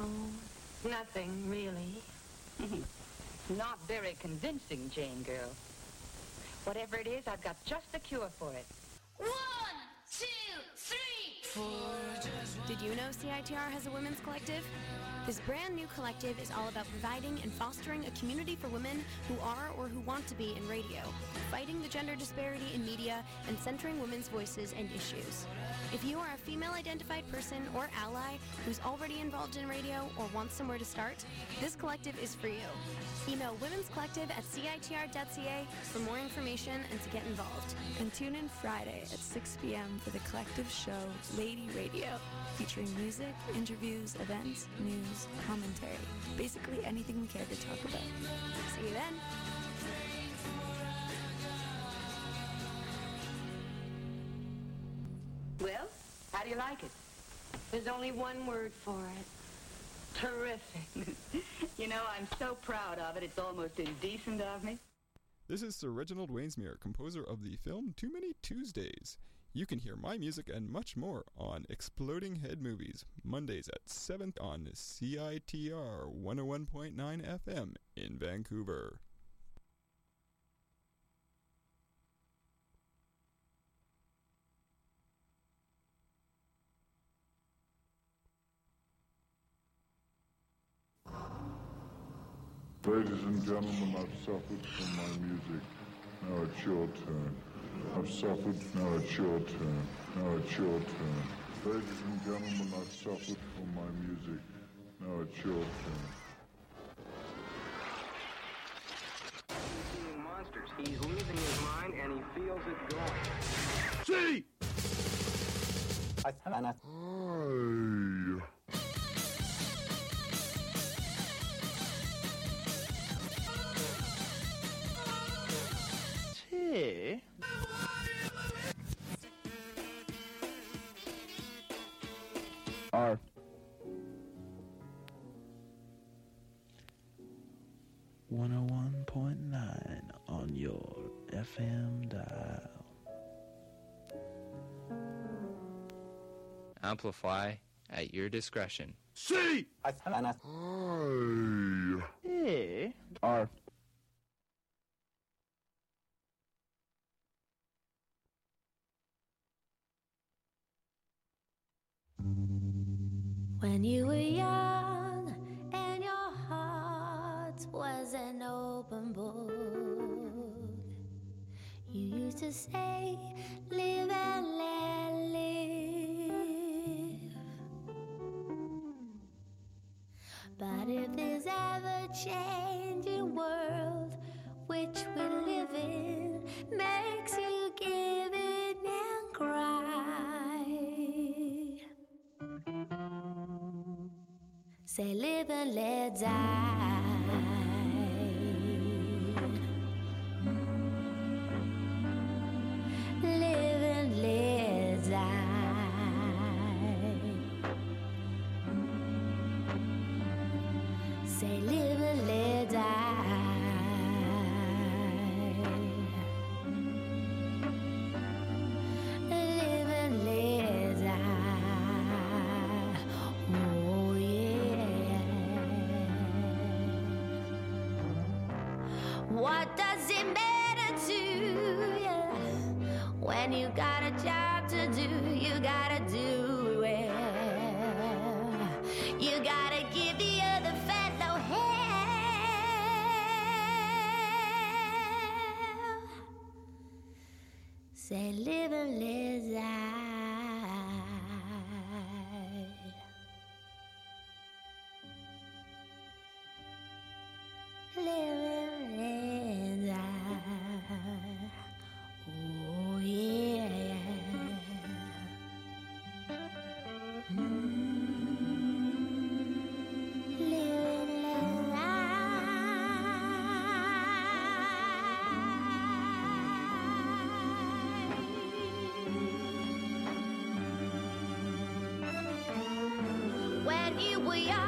Oh, nothing really. Not very convincing, Jane girl. Whatever it is, I've got just the cure for it. One, two, three, four. Did you know CITR has a women's collective? This brand new collective is all about providing and fostering a community for women who are or who want to be in radio, fighting the gender disparity in media, and centering women's voices and issues. If you are a female identified person or ally who's already involved in radio or wants somewhere to start, this collective is for you. Email Women's Collective at CITR.ca for more information and to get involved. And tune in Friday at 6 p.m. for the collective show Lady Radio, featuring music, interviews, events, news, commentary, basically anything we care to talk about. See you then. Only one word for it. Terrific. you know, I'm so proud of it, it's almost indecent of me. This is Sir Reginald Wainsmere, composer of the film Too Many Tuesdays. You can hear my music and much more on Exploding Head Movies, Mondays at 7 on CITR 101.9 FM in Vancouver. Ladies and gentlemen, I've suffered from my music. Now it's your turn. I've suffered, now it's your turn. Now it's your turn. Ladies and gentlemen, I've suffered from my music. Now it's your turn. seeing monsters. He's losing his mind and he feels it going. See! I, and I, Hi. Tea? R. One oh one point nine on your FM dial. Amplify at your discretion. See! I, and I, Hi. Tea? R. When you were young and your heart was an open book, you used to say, Live and let live. But if this ever changing world which we live in makes you give in and cry. Say live and let die. Live What does it matter to you when you got a job to do? You gotta do it. You gotta give the other fellow hell. Say live and let When you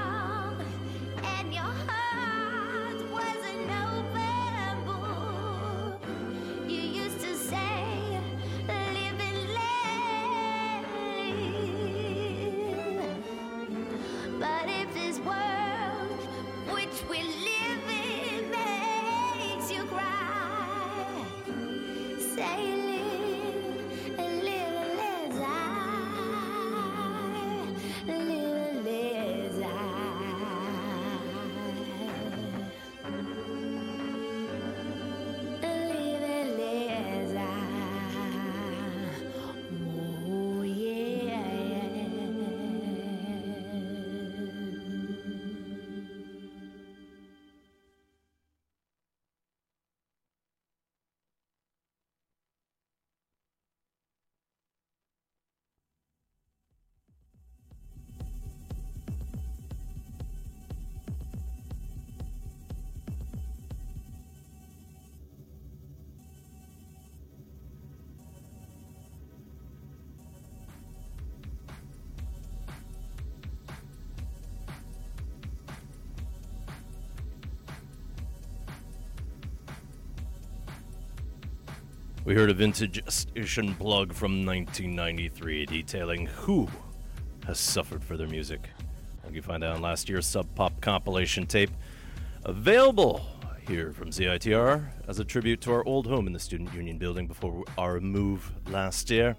We heard a vintage station plug from 1993 detailing who has suffered for their music. You find that on last year's Sub Pop compilation tape, available here from CITR as a tribute to our old home in the Student Union building before our move last year.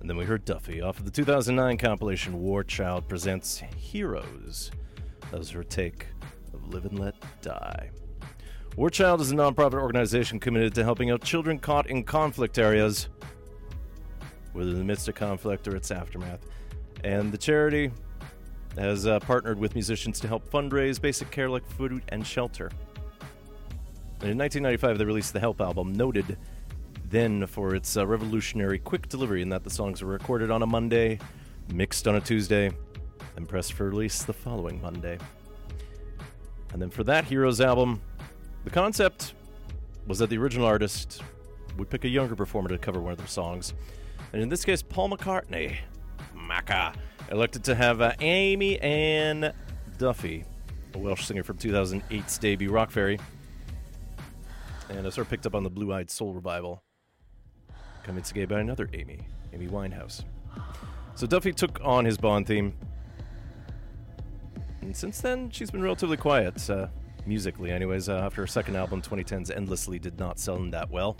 And then we heard Duffy off of the 2009 compilation War Child Presents Heroes. That was her take of Live and Let Die. War Child is a nonprofit organization committed to helping out children caught in conflict areas, whether in the midst of conflict or its aftermath. And the charity has uh, partnered with musicians to help fundraise basic care like food and shelter. And in 1995, they released the Help album, noted then for its uh, revolutionary quick delivery in that the songs were recorded on a Monday, mixed on a Tuesday, and pressed for release the following Monday. And then for that Heroes album, the concept was that the original artist would pick a younger performer to cover one of their songs. And in this case, Paul McCartney, Macca, elected to have uh, Amy Ann Duffy, a Welsh singer from 2008's debut Rockferry. And I sort of picked up on the Blue Eyed Soul revival, convinced gay by another Amy, Amy Winehouse. So Duffy took on his Bond theme. And since then, she's been relatively quiet, uh, musically, anyways, uh, after her second album, 2010's Endlessly, did not sell that well.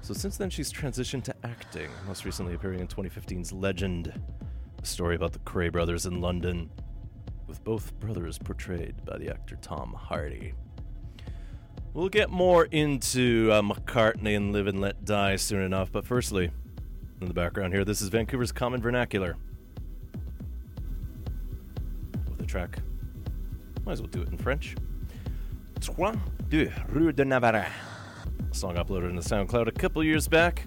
So since then, she's transitioned to acting, most recently appearing in 2015's Legend, a story about the Kray brothers in London, with both brothers portrayed by the actor Tom Hardy. We'll get more into uh, McCartney and Live and Let Die soon enough, but firstly, in the background here, this is Vancouver's Common Vernacular. With a track. Might as well do it in French. Trois, deux, Rue de Navarin. A song uploaded in the SoundCloud a couple years back.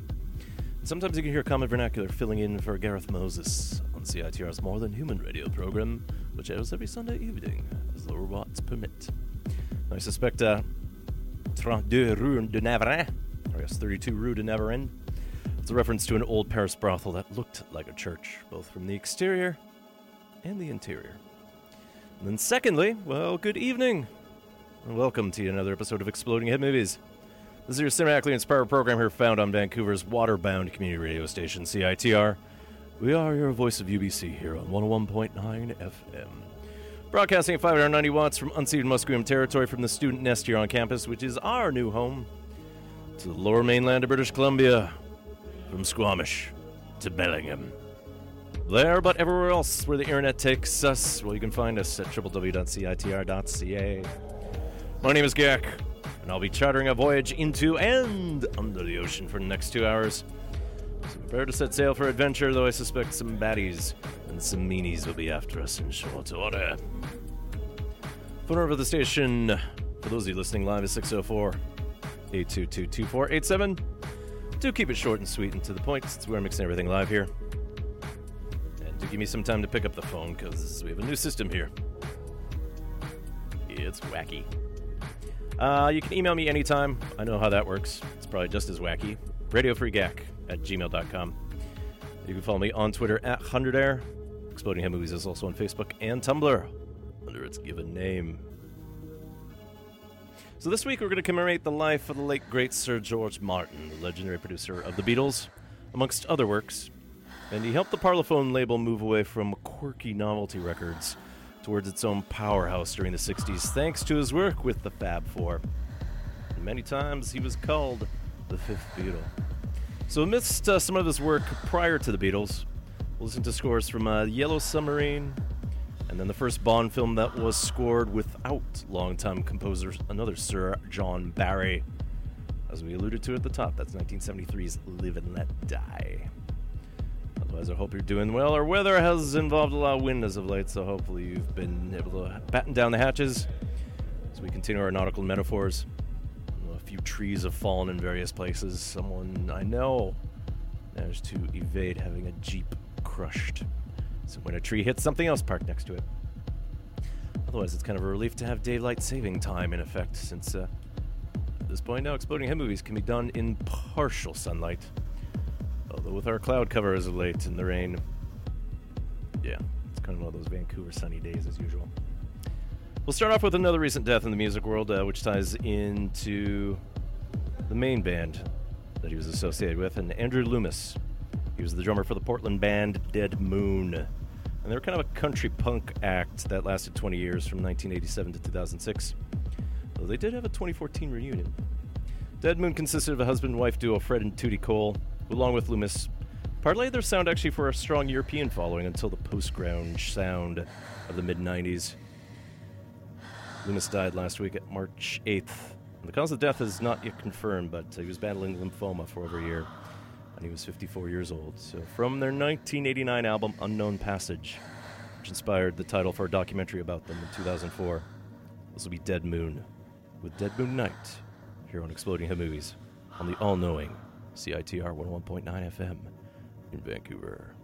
Sometimes you can hear Common Vernacular filling in for Gareth Moses on CITR's More Than Human radio program, which airs every Sunday evening, as the watts permit. I suspect uh, 32 Rue de Navarin, or I guess 32 Rue de Navarin, it's a reference to an old Paris brothel that looked like a church, both from the exterior and the interior. And then, secondly, well, good evening, and welcome to another episode of Exploding Head Movies. This is your cinematically inspired program here found on Vancouver's waterbound community radio station, CITR. We are your voice of UBC here on 101.9 FM. Broadcasting at 590 watts from unceded Musqueam territory from the student nest here on campus, which is our new home, to the lower mainland of British Columbia, from Squamish to Bellingham. There, but everywhere else where the internet takes us, well, you can find us at www.citr.ca. My name is Gak, and I'll be chartering a voyage into and under the ocean for the next two hours. So prepare to set sail for adventure, though I suspect some baddies and some meanies will be after us in short order. Phone number the station, for those of you listening live, is 604 822 2487. Do keep it short and sweet and to the point, since we're mixing everything live here. Do give me some time to pick up the phone, because we have a new system here. It's wacky. Uh, you can email me anytime. I know how that works. It's probably just as wacky. RadioFreeGack at gmail.com. You can follow me on Twitter at 100air. Exploding Head Movies is also on Facebook and Tumblr under its given name. So this week we're going to commemorate the life of the late great Sir George Martin, the legendary producer of the Beatles, amongst other works. And he helped the Parlophone label move away from quirky novelty records towards its own powerhouse during the 60s, thanks to his work with the Fab Four. And many times he was called the Fifth Beatle. So, amidst uh, some of his work prior to the Beatles, we'll listen to scores from uh, Yellow Submarine, and then the first Bond film that was scored without longtime composer, another Sir John Barry. As we alluded to at the top, that's 1973's Live and Let Die. Otherwise, I hope you're doing well. Our weather has involved a lot of wind as of late, so hopefully you've been able to batten down the hatches as we continue our nautical metaphors. A few trees have fallen in various places. Someone I know managed to evade having a Jeep crushed. So when a tree hits something else parked next to it. Otherwise, it's kind of a relief to have daylight saving time in effect, since uh, at this point now, exploding head movies can be done in partial sunlight. Although with our cloud cover as of late and the rain, yeah, it's kind of one of those Vancouver sunny days as usual. We'll start off with another recent death in the music world, uh, which ties into the main band that he was associated with, and Andrew Loomis. He was the drummer for the Portland band Dead Moon. And they were kind of a country punk act that lasted 20 years from 1987 to 2006. Though they did have a 2014 reunion. Dead Moon consisted of a husband and wife duo, Fred and Toody Cole, along with Loomis, parlayed their sound actually for a strong European following until the post grunge sound of the mid 90s. Loomis died last week at March 8th. And the cause of death is not yet confirmed, but he was battling lymphoma for over a year, and he was 54 years old. So, from their 1989 album Unknown Passage, which inspired the title for a documentary about them in 2004, this will be Dead Moon with Dead Moon Night here on Exploding Head Movies on the all knowing CITR 101.9 FM in Vancouver.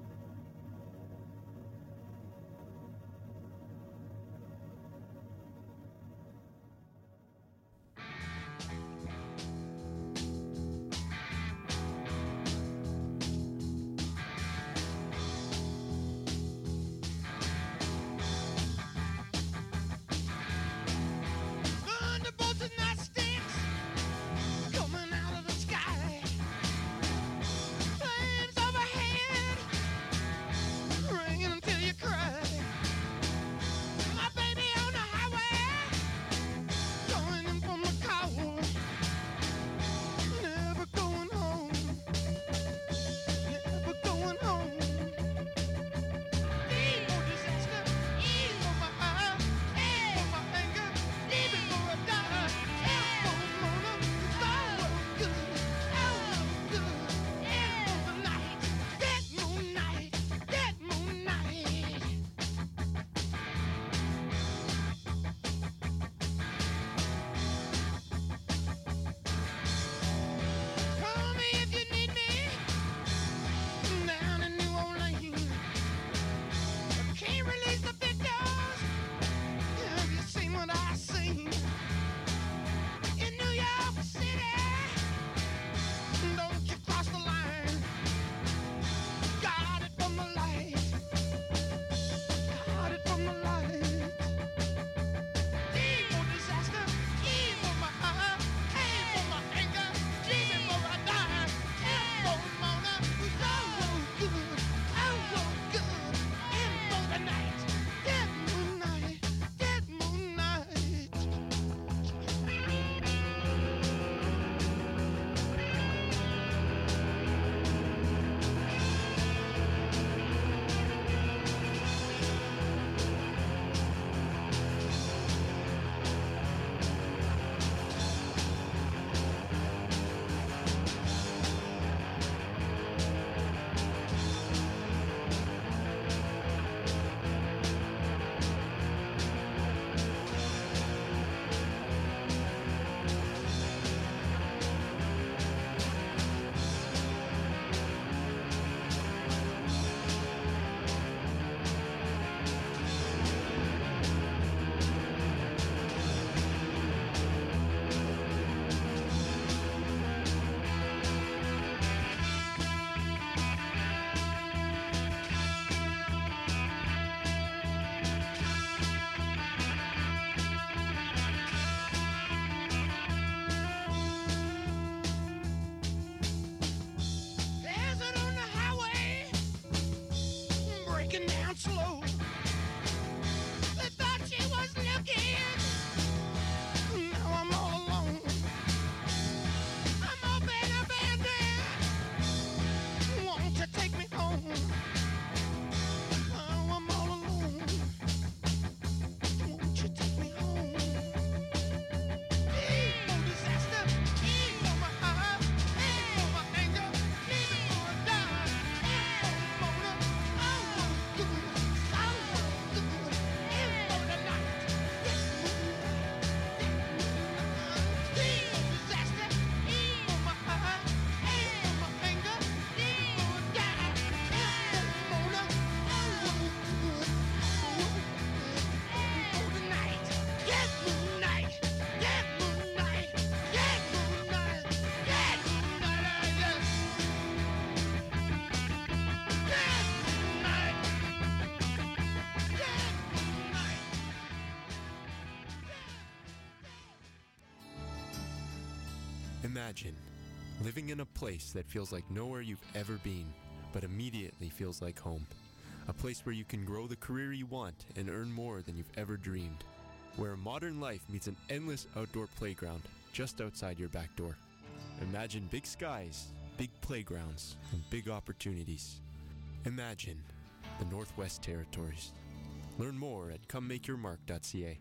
Imagine Living in a place that feels like nowhere you've ever been, but immediately feels like home. A place where you can grow the career you want and earn more than you've ever dreamed. Where modern life meets an endless outdoor playground just outside your back door. Imagine big skies, big playgrounds, and big opportunities. Imagine the Northwest Territories. Learn more at comemakeyourmark.ca.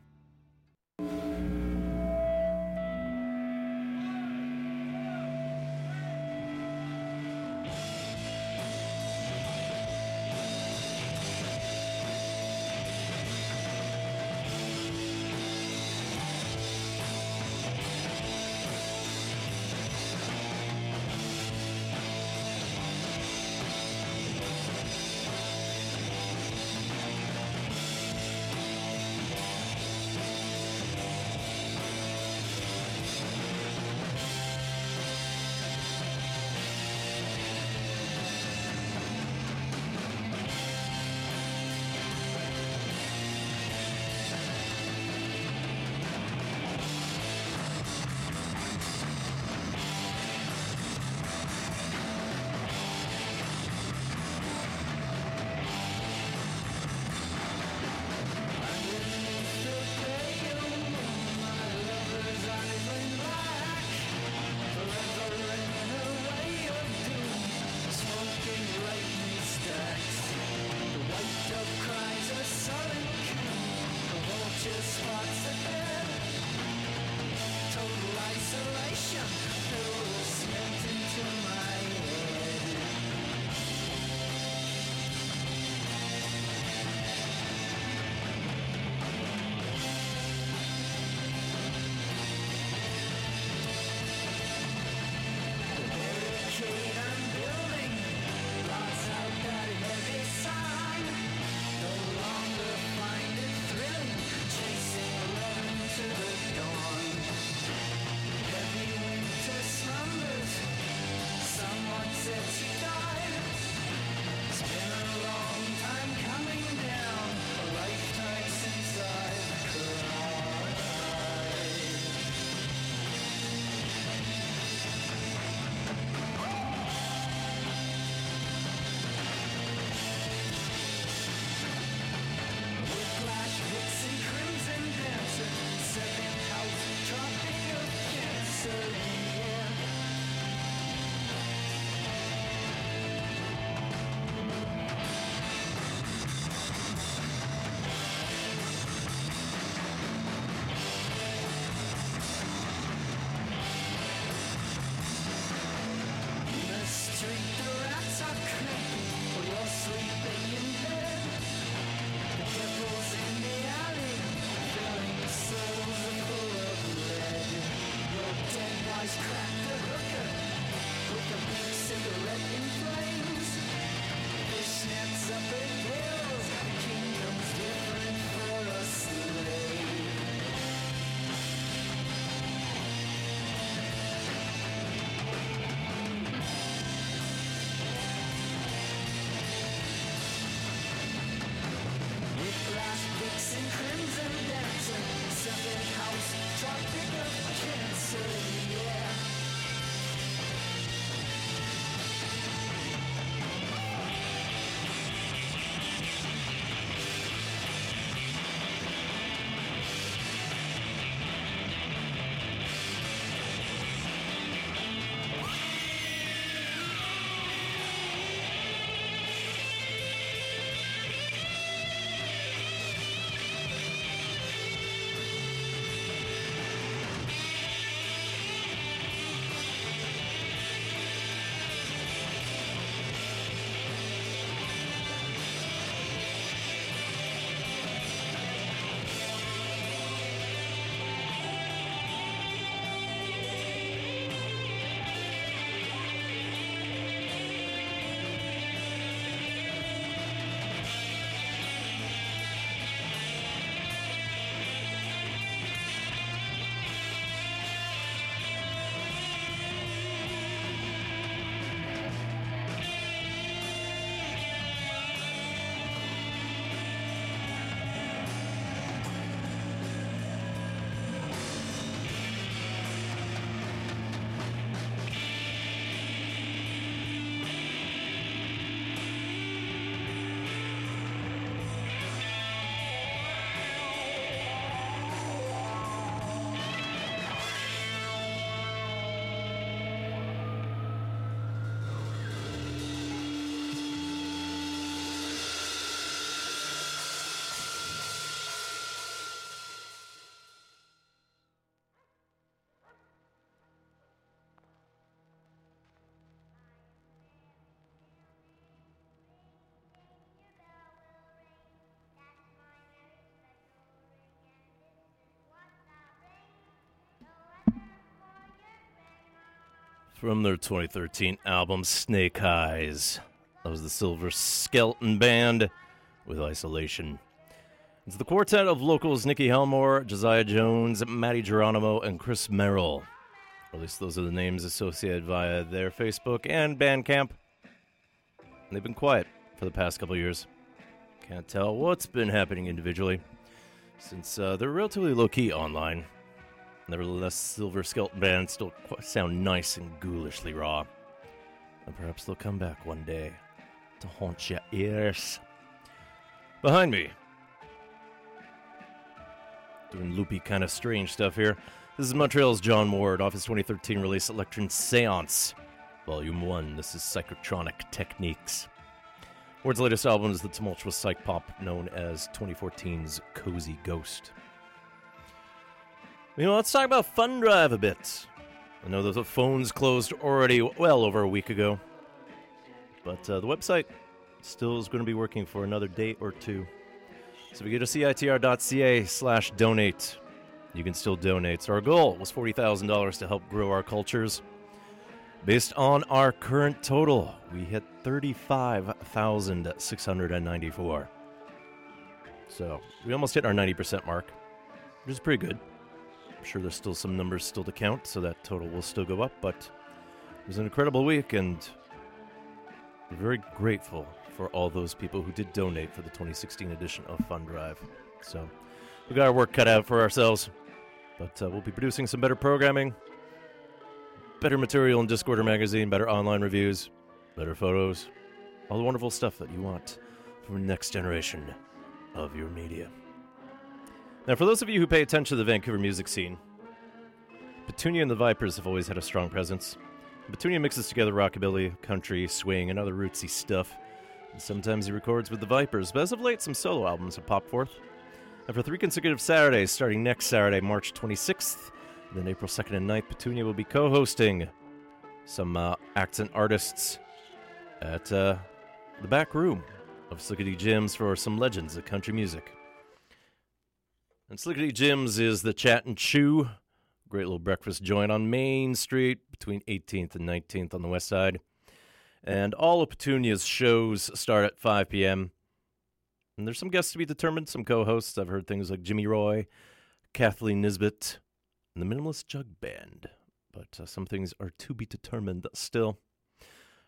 From their 2013 album Snake Highs. That was the Silver Skeleton Band with Isolation. It's the quartet of locals Nikki Helmore, Josiah Jones, Matty Geronimo, and Chris Merrill. Or at least those are the names associated via their Facebook and Bandcamp. And they've been quiet for the past couple years. Can't tell what's been happening individually, since uh, they're relatively low key online. Nevertheless, Silver Skeleton Band still sound nice and ghoulishly raw. And perhaps they'll come back one day to haunt your ears. Behind me, doing loopy kind of strange stuff here. This is Montreal's John Ward off his 2013 release Electric Séance, Volume 1. This is Psychotronic Techniques. Ward's latest album is the tumultuous psych pop known as 2014's Cozy Ghost. You know, let's talk about Fundrive a bit. I know the phones closed already well over a week ago, but uh, the website still is going to be working for another day or two. So if you go to citr.ca slash donate, you can still donate. So our goal was $40,000 to help grow our cultures. Based on our current total, we hit 35,694. So we almost hit our 90% mark, which is pretty good. Sure there's still some numbers still to count, so that total will still go up, but it was an incredible week, and we're very grateful for all those people who did donate for the 2016 edition of Fundrive. So we got our work cut out for ourselves, but uh, we'll be producing some better programming, better material in Discorder magazine, better online reviews, better photos, all the wonderful stuff that you want from the next generation of your media. Now, for those of you who pay attention to the Vancouver music scene, Petunia and the Vipers have always had a strong presence. Petunia mixes together rockabilly, country, swing, and other rootsy stuff. And sometimes he records with the Vipers, but as of late, some solo albums have popped forth. And for three consecutive Saturdays, starting next Saturday, March 26th, and then April 2nd and 9th, Petunia will be co hosting some uh, acts and artists at uh, the back room of Slickity Jim's for some legends of country music. And Slickity Jim's is the Chat and Chew, great little breakfast joint on Main Street between 18th and 19th on the west side. And all of Petunia's shows start at 5 p.m. And there's some guests to be determined, some co hosts. I've heard things like Jimmy Roy, Kathleen Nisbet, and the Minimalist Jug Band. But uh, some things are to be determined still.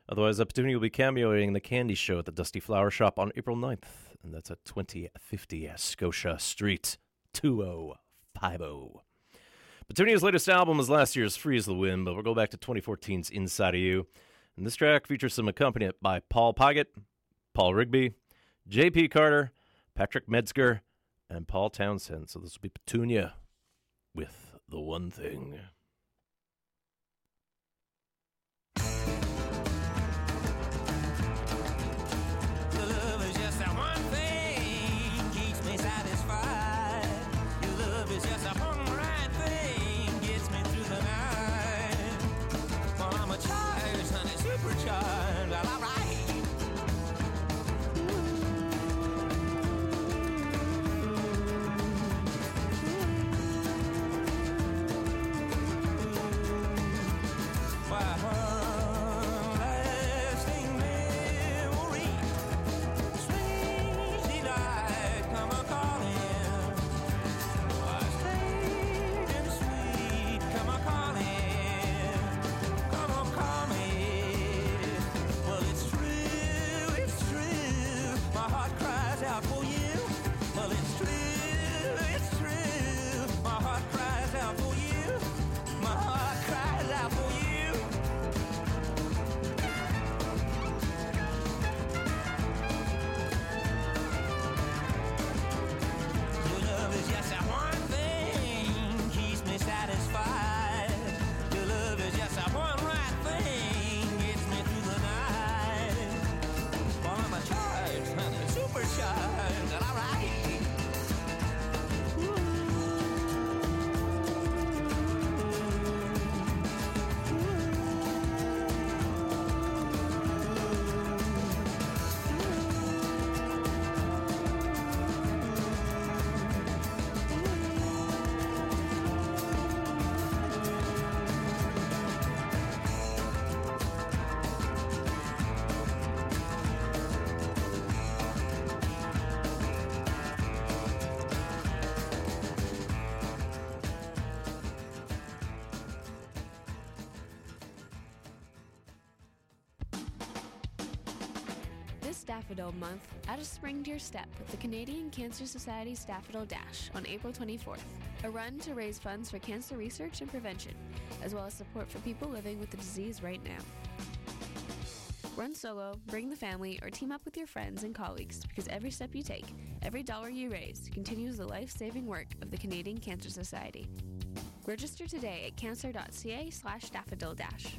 Otherwise, Petunia will be cameoing in the Candy Show at the Dusty Flower Shop on April 9th. And that's at 2050 Scotia Street, 2050. Petunia's latest album is last year's Free as the Wind, but we'll go back to 2014's Inside of You. And this track features some accompaniment by Paul Pigat, Paul Rigby, J.P. Carter, Patrick Metzger, and Paul Townsend. So this will be Petunia with The One Thing. Daffodil Month, add a spring to your step with the Canadian Cancer Society's Daffodil Dash on April 24th, a run to raise funds for cancer research and prevention, as well as support for people living with the disease right now. Run solo, bring the family, or team up with your friends and colleagues because every step you take, every dollar you raise, continues the life saving work of the Canadian Cancer Society. Register today at cancer.ca slash daffodil dash.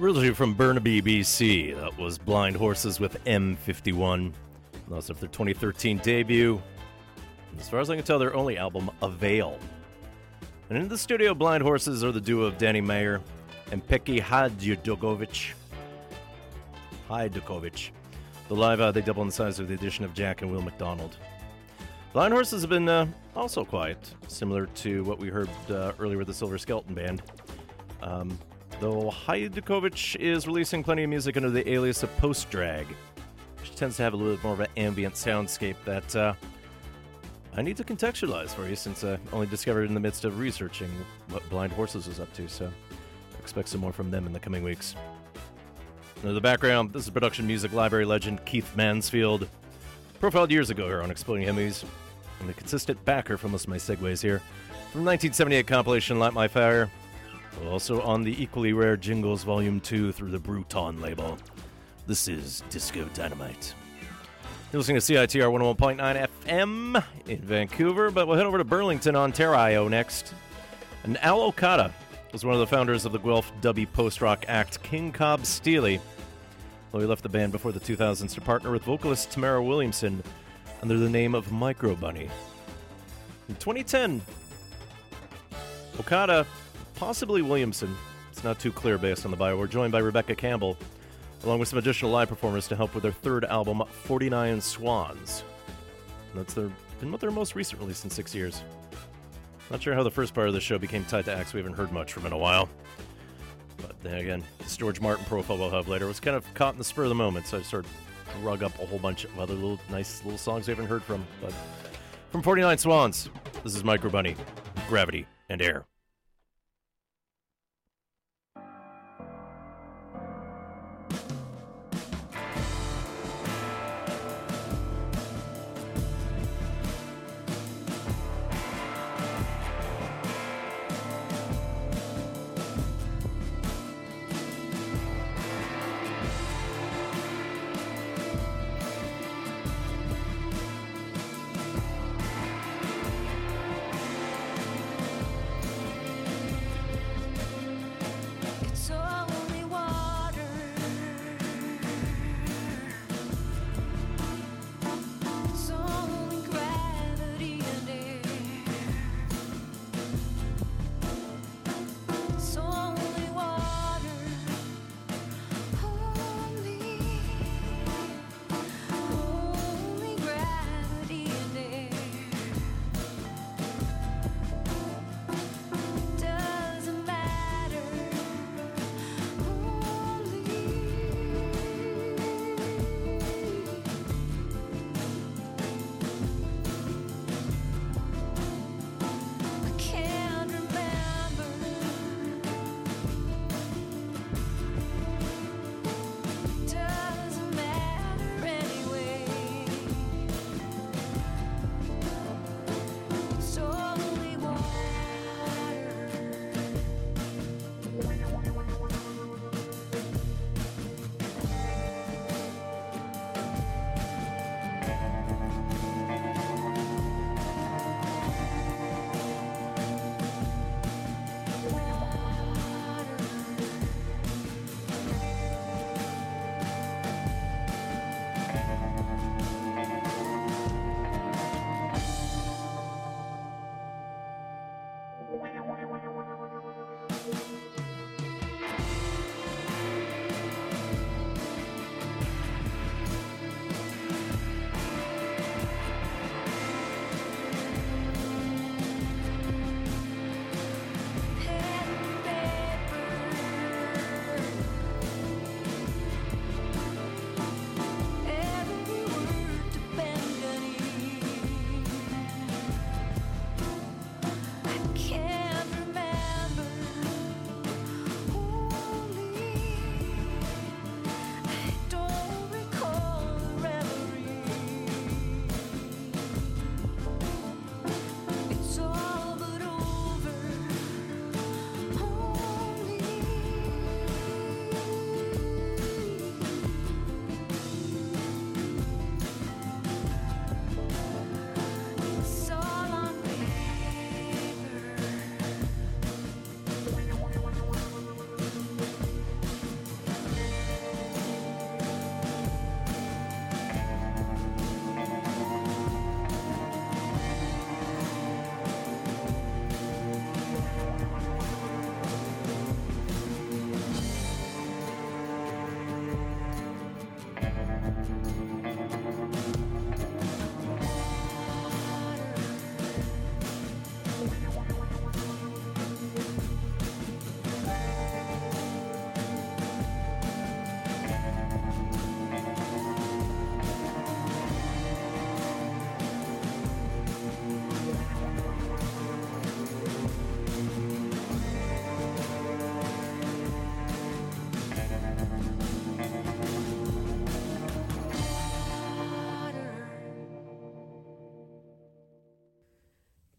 Originally from Burnaby, BC, that was Blind Horses with M51. That's of their 2013 debut. As far as I can tell, their only album, Avail. And in the studio, Blind Horses are the duo of Danny Mayer and Peki Hadjudogovic. Hajdukovic. The live, uh, they double in size with the addition of Jack and Will McDonald. Blind Horses have been uh, also quiet, similar to what we heard uh, earlier with the Silver Skeleton Band. Um, though Hajdukovic is releasing plenty of music under the alias of Post Drag, which tends to have a little bit more of an ambient soundscape that uh, I need to contextualize for you since I only discovered in the midst of researching what Blind Horses was up to, so expect some more from them in the coming weeks. In the background this is production music library legend Keith Mansfield, profiled years ago here on Exploding Emmys, and a consistent backer for most of my segues here. From 1978 compilation Light My Fire, also on the equally rare Jingles Volume 2 through the Bruton label. This is Disco Dynamite. You're listening to CITR 101.9 FM in Vancouver, but we'll head over to Burlington, Ontario next. And Al Okada was one of the founders of the Guelph dubby post rock act King Cobb Steely. Though he left the band before the 2000s to partner with vocalist Tamara Williamson under the name of Microbunny. In 2010, Okada, possibly Williamson, it's not too clear based on the bio, We're joined by Rebecca Campbell, along with some additional live performers to help with their third album, 49 Swans. That's their, been their most recent release in six years. Not sure how the first part of the show became tied to acts we haven't heard much from in a while. But then again, this George Martin profile we'll have later was kind of caught in the spur of the moment, so I sort of drug up a whole bunch of other little nice little songs we haven't heard from. But from 49 Swans, this is Microbunny, Gravity, and Air.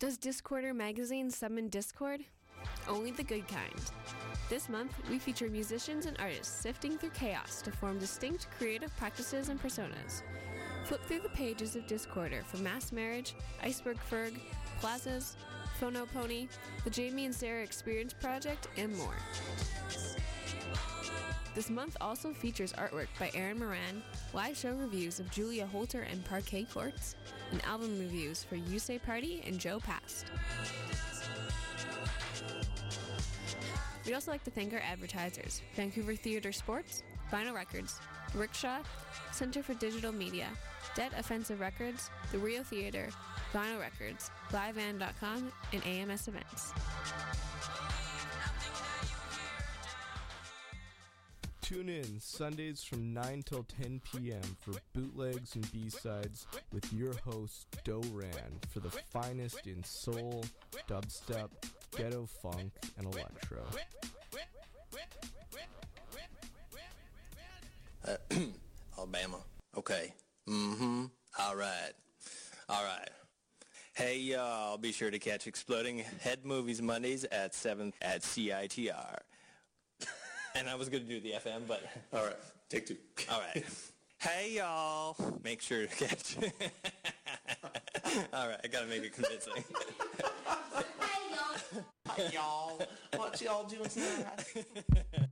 Does Discorder magazine summon discord? Only the good kind. This month, we feature musicians and artists sifting through chaos to form distinct creative practices and personas. Flip through the pages of Discorder for Mass Marriage, Iceberg Ferg, Plazas, Phono Pony, the Jamie and Sarah Experience Project, and more. This month also features artwork by Aaron Moran, live show reviews of Julia Holter and Parquet Courts, and album reviews for You Say Party and Jo Passed. We'd also like to thank our advertisers Vancouver Theatre Sports, Vinyl Records, Rickshaw, Center for Digital Media, Dead Offensive Records, The Rio Theatre, Vinyl Records, LiveAnd.com, and AMS Events. Tune in Sundays from 9 till 10 p.m. for bootlegs and B-sides with your host, Doran for the finest in soul, dubstep, ghetto funk, and electro. Uh, Alabama. Okay. Mm-hmm. All right. All right. Hey, y'all, be sure to catch Exploding Head Movies Mondays at 7 at CITR. And I was going to do the FM, but... All right. Take two. All right. hey, y'all. Make sure to catch... All right. I got to make it convincing. Hey, y'all. Hi, y'all. What y'all doing tonight?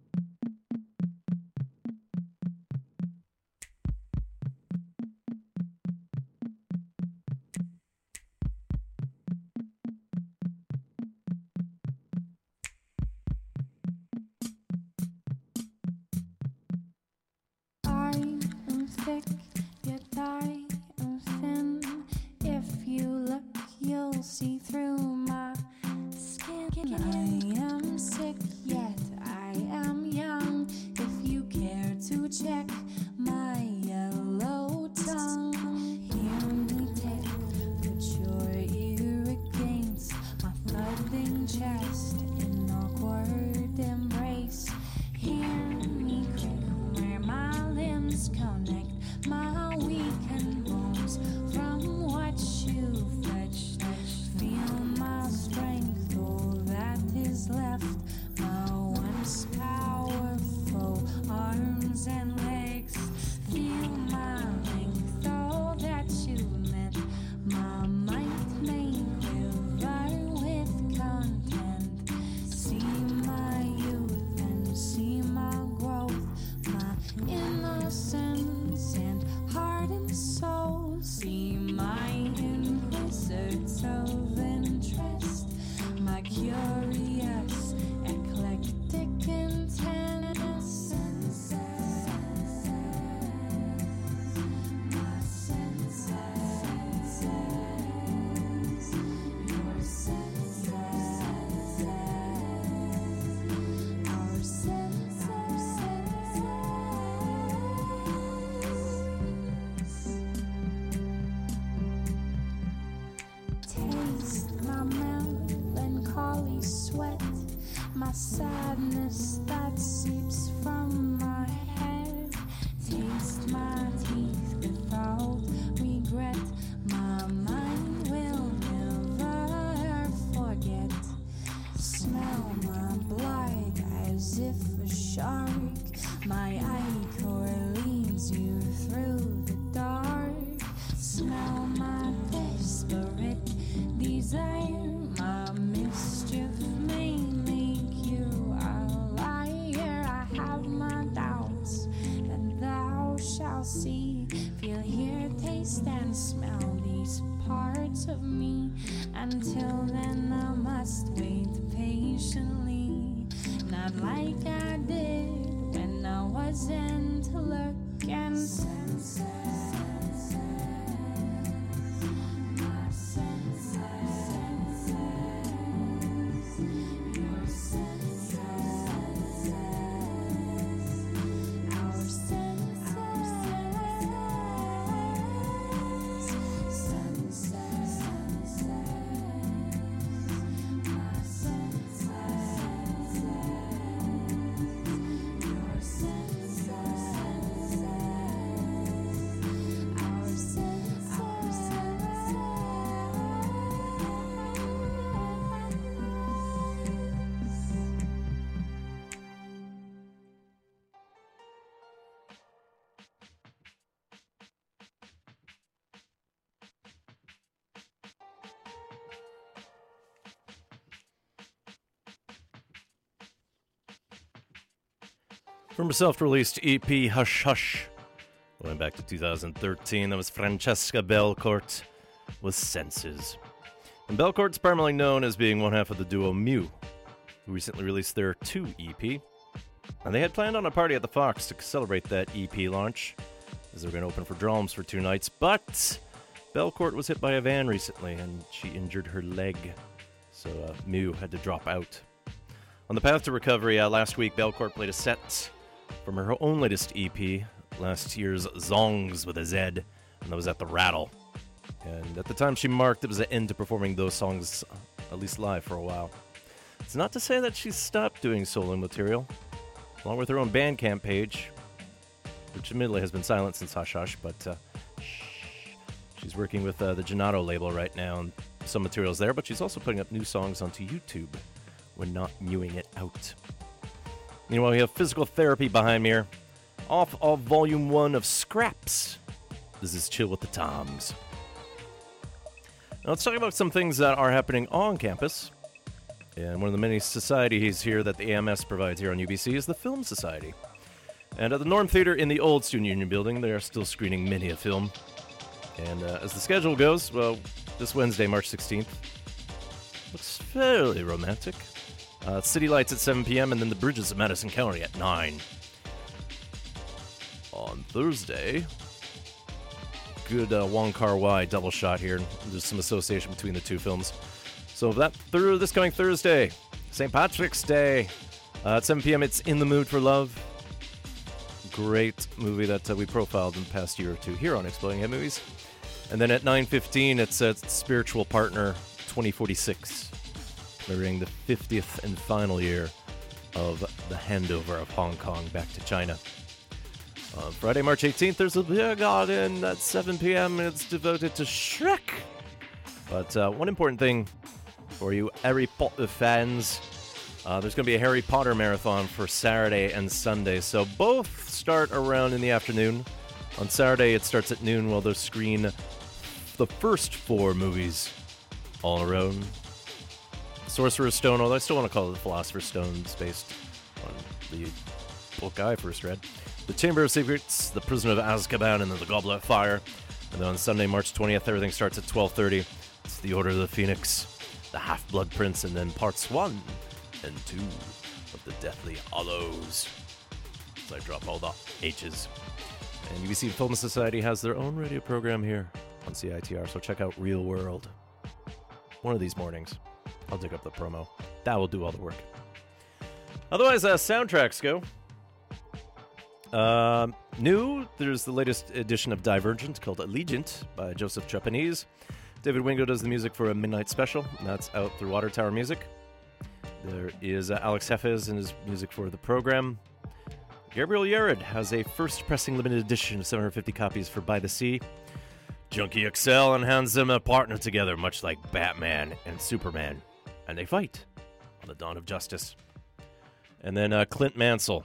My melancholy sweat, my sadness that seeps from Until From her self released EP Hush Hush. Going back to 2013, that was Francesca Belcourt with Senses. And Belcourt's primarily known as being one half of the duo Mew, who recently released their 2 EP. And they had planned on a party at the Fox to celebrate that EP launch, as they were going to open for drums for two nights. But Belcourt was hit by a van recently, and she injured her leg. So uh, Mew had to drop out. On the path to recovery, uh, last week Belcourt played a set from her own latest EP, last year's Zongs with a Z, and that was at the Rattle. And at the time she marked, it was an end to performing those songs, uh, at least live, for a while. It's not to say that she's stopped doing solo material, along with her own Bandcamp page, which admittedly has been silent since Hush Hush, but uh, she's working with uh, the Gelato label right now, and some materials there, but she's also putting up new songs onto YouTube when not mewing it out. Meanwhile, we have physical therapy behind me here. Off of volume one of Scraps. This is Chill with the Toms. Now, let's talk about some things that are happening on campus. And one of the many societies here that the AMS provides here on UBC is the Film Society. And at the Norm Theater in the old Student Union building, they are still screening many a film. And uh, as the schedule goes, well, this Wednesday, March 16th, looks fairly romantic. Uh, City Lights at 7 p.m. and then The Bridges of Madison County at 9. On Thursday, good uh, Wong Kar Wai double shot here. There's some association between the two films. So that through this coming Thursday, St. Patrick's Day, uh, at 7 p.m. It's In the Mood for Love. Great movie that uh, we profiled in the past year or two here on Exploding Head Movies. And then at 9:15, it's uh, Spiritual Partner 2046, celebrating the 50th and final year of the handover of Hong Kong back to China. On Friday, March 18th, there's a beer garden at 7 p.m. it's devoted to Shrek. But uh, one important thing for you Harry Potter fans, uh, there's going to be a Harry Potter marathon for Saturday and Sunday. So both start around in the afternoon. On Saturday, it starts at noon while they'll screen the first four movies all around. Sorcerer's Stone, although I still want to call it the Philosopher's Stone, based on the book I first read. The Chamber of Secrets, The Prisoner of Azkaban, and then The Goblet of Fire. And then on Sunday, March 20th, everything starts at 12.30. It's The Order of the Phoenix, The Half-Blood Prince, and then parts 1 and 2 of The Deathly Hollows. So I drop all the H's. And UBC Film Society has their own radio program here on CITR, so check out Real World. One of these mornings, I'll dig up the promo. That will do all the work. Otherwise, uh, soundtracks go. Um, new, there's the latest edition of Divergent called Allegiant by Joseph Trapanese. David Wingo does the music for a midnight special. and That's out through Water Tower Music. There is uh, Alex Heffes and his music for the program. Gabriel Yared has a first pressing limited edition of 750 copies for By the Sea. Junkie XL and Hans Zimmer partner together, much like Batman and Superman, and they fight on the dawn of justice. And then uh, Clint Mansell,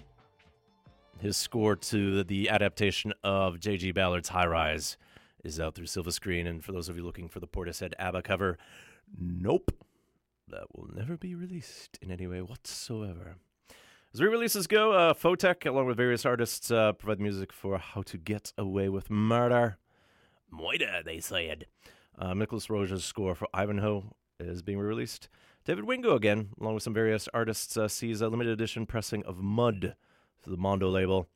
his score to the adaptation of J.G. Ballard's High Rise is out through Silva Screen. And for those of you looking for the Portishead ABBA cover, nope, that will never be released in any way whatsoever. As re-releases go, uh, Photek, along with various artists, uh, provide music for How to Get Away with Murder. Moida, they said. Uh, Miklós Rózsa's score for Ivanhoe is being re released. David Wingo again, along with some various artists, uh, sees a limited edition pressing of Mud for the Mondo label.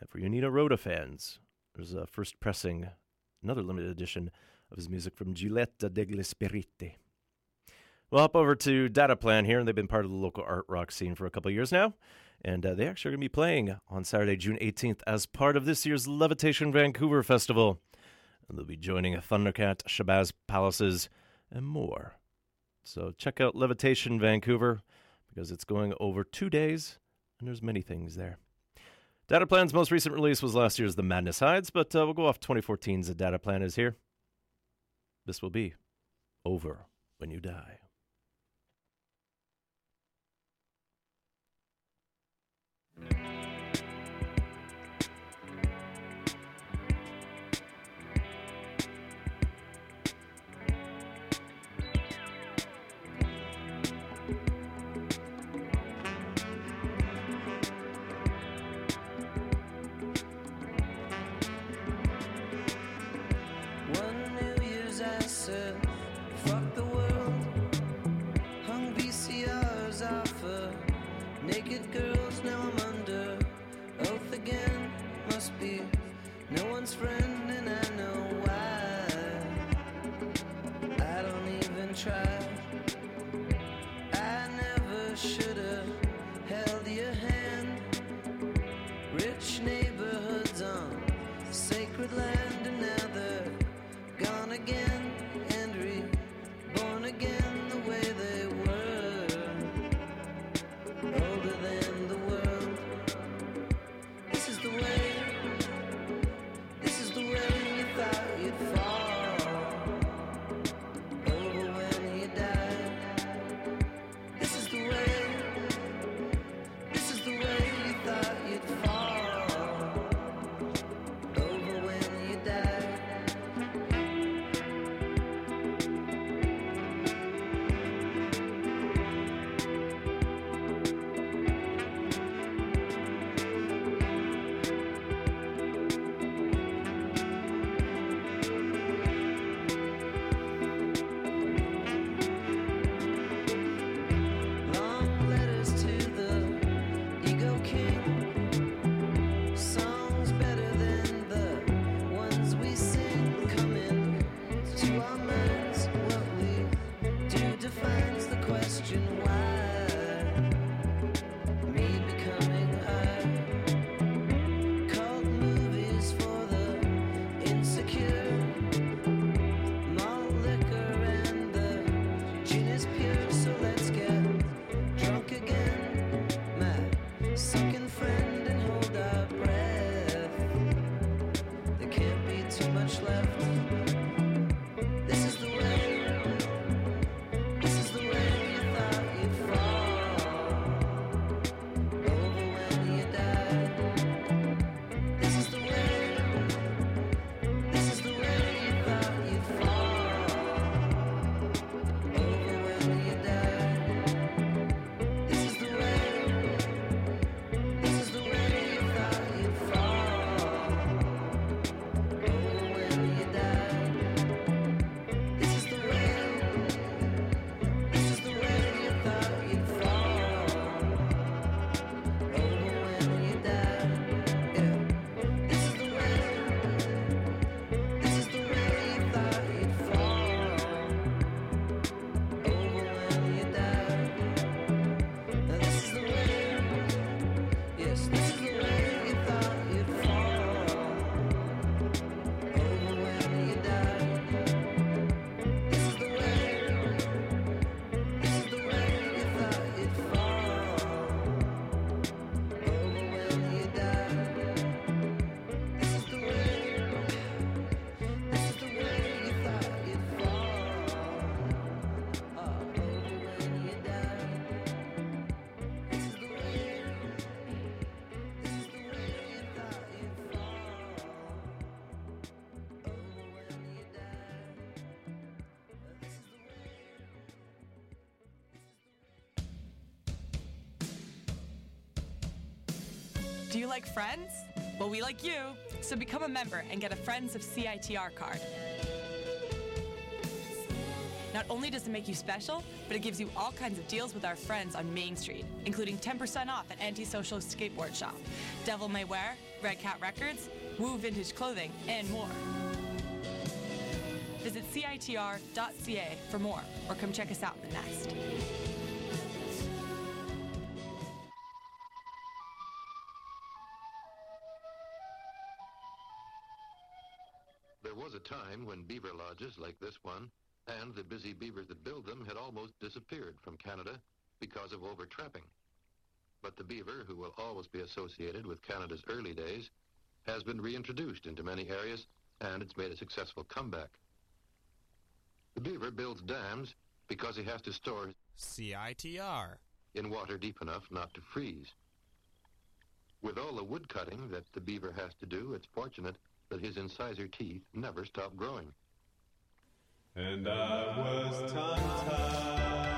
And for Nino Rota fans, there's a first pressing, another limited edition of his music from Giulietta degli Spiriti. We'll hop over to Dada Plan here, and they've been part of the local art rock scene for a couple years now. And uh, they actually are going to be playing on Saturday, June 18th, as part of this year's Levitation Vancouver Festival. And they'll be joining Thundercat, Shabazz Palaces, and more. So check out Levitation Vancouver because it's going over two days, and there's many things there. Dada Plan's most recent release was last year's The Madness Hides, but uh, we'll go off 2014's The Dada Plan is here. This will be Over When You Die. friends? Well, we like you. So become a member and get a Friends of CITR card. Not only does it make you special, but it gives you all kinds of deals with our friends on Main Street, including 10% off at Antisocial Skateboard Shop, Devil May Wear, Red Cat Records, Woo Vintage Clothing, and more. Visit CITR.ca for more, or come check us out in the Nest. associated with Canada's early days has been reintroduced into many areas and it's made a successful comeback. The beaver builds dams because he has to store CITR in water deep enough not to freeze. With all the wood cutting that the beaver has to do, it's fortunate that his incisor teeth never stop growing. And I was tongue tied.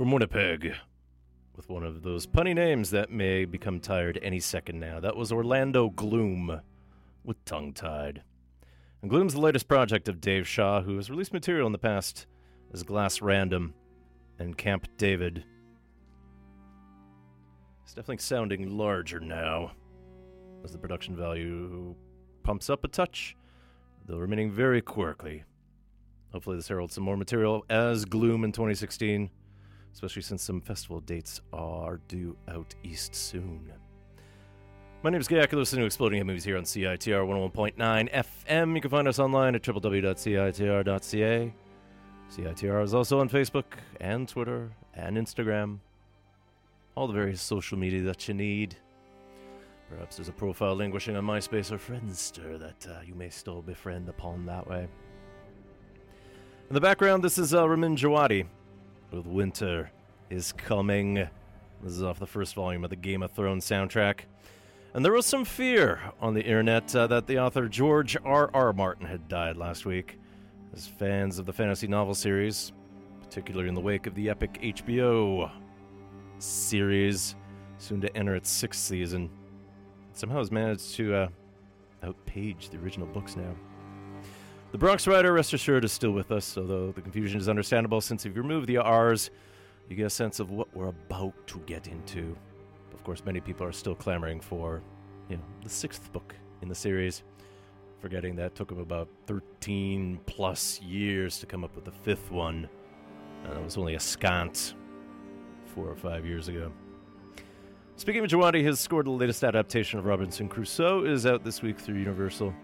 From Winnipeg, with one of those punny names that may become tired any second now. That was Orlando Gloom with Tongue Tied. And Gloom's the latest project of Dave Shaw, who has released material in the past as Glass Random and Camp David. It's definitely sounding larger now, as the production value pumps up a touch, though remaining very quirky. Hopefully, this heralds some more material as Gloom in 2016, especially since some festival dates are due out east soon. My name is. You're listening to Exploding Head Movies here on CITR 101.9 FM. You can find us online at www.citr.ca. CITR is also on Facebook and Twitter and Instagram. All the various social media that you need. Perhaps there's a profile languishing on MySpace or Friendster that uh, you may still befriend upon that way. In the background, this is uh, Ramin Djawadi with Winter is Coming. This is off the first volume of the Game of Thrones soundtrack. And there was some fear on the internet uh, that the author George R. R. Martin had died last week. As fans of the fantasy novel series, particularly in the wake of the epic HBO series, soon to enter its sixth season, somehow has managed to uh, outpage the original books now. The Bronx Rider, rest assured, is still with us, although the confusion is understandable since if you remove the R's, you get a sense of what we're about to get into. Of course, many people are still clamoring for, you know, the sixth book in the series, forgetting that took them about 13 plus years to come up with the fifth one, and it was only a scant four or five years ago. Speaking of Djawadi, his scored the latest adaptation of Robinson Crusoe is out this week through Universal.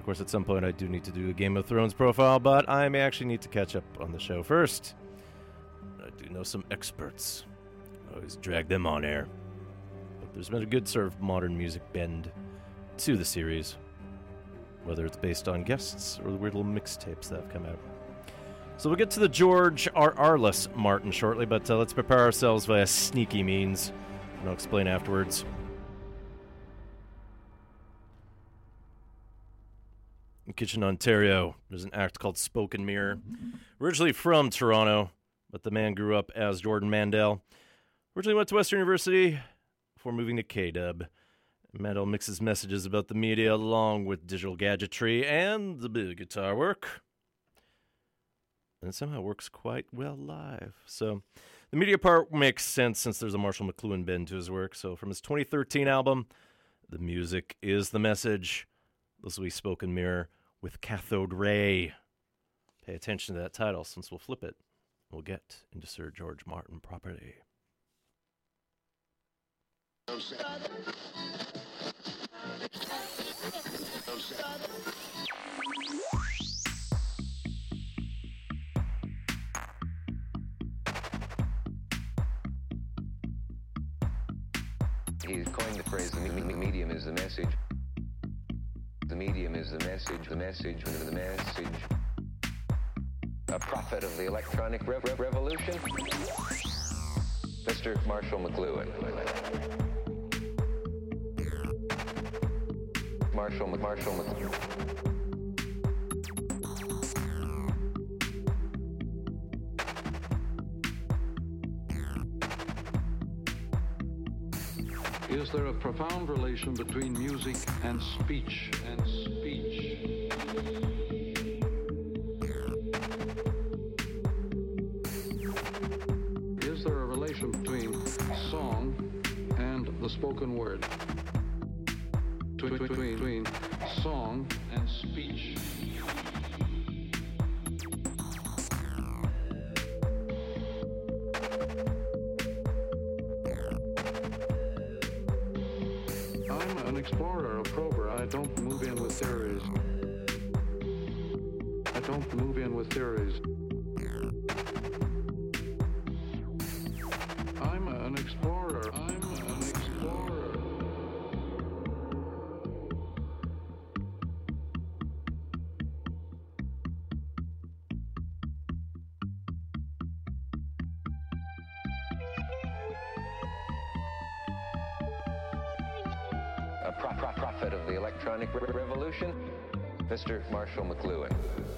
Of course, at some point I do need to do a Game of Thrones profile, but I may actually need to catch up on the show first. I do know some experts. I always drag them on air. But there's been a good sort of modern music bend to the series, whether it's based on guests or the weird little mixtapes that have come out. So we'll get to the George R. R.less Martin shortly, but uh, let's prepare ourselves via sneaky means, and I'll explain afterwards. In Kitchener, Ontario, there's an act called Spoke and Mirror. Mm-hmm. Originally from Toronto, but the man grew up as Jordan Mandel. Originally went to Western University before moving to K Dub. Mandel mixes messages about the media along with digital gadgetry and the big guitar work. And it somehow works quite well live. So the media part makes sense since there's a Marshall McLuhan bend to his work. So from his 2013 album, The Music is the Message. This will be Spoke and Mirror with Cathode Ray. Pay attention to that title since we'll flip it. We'll get into Sir George Martin properly. He's coined the phrase the me- me- medium is the message. The medium is the message, the message, the message. A prophet of the electronic rev- rev- revolution? Mr. Marshall McLuhan. Marshall Marshall McLuhan. Is there a profound relation between music and speech and speech? Is there a relation between song and the spoken word? Between, between song and speech. Revolution, Mr. Marshall McLuhan.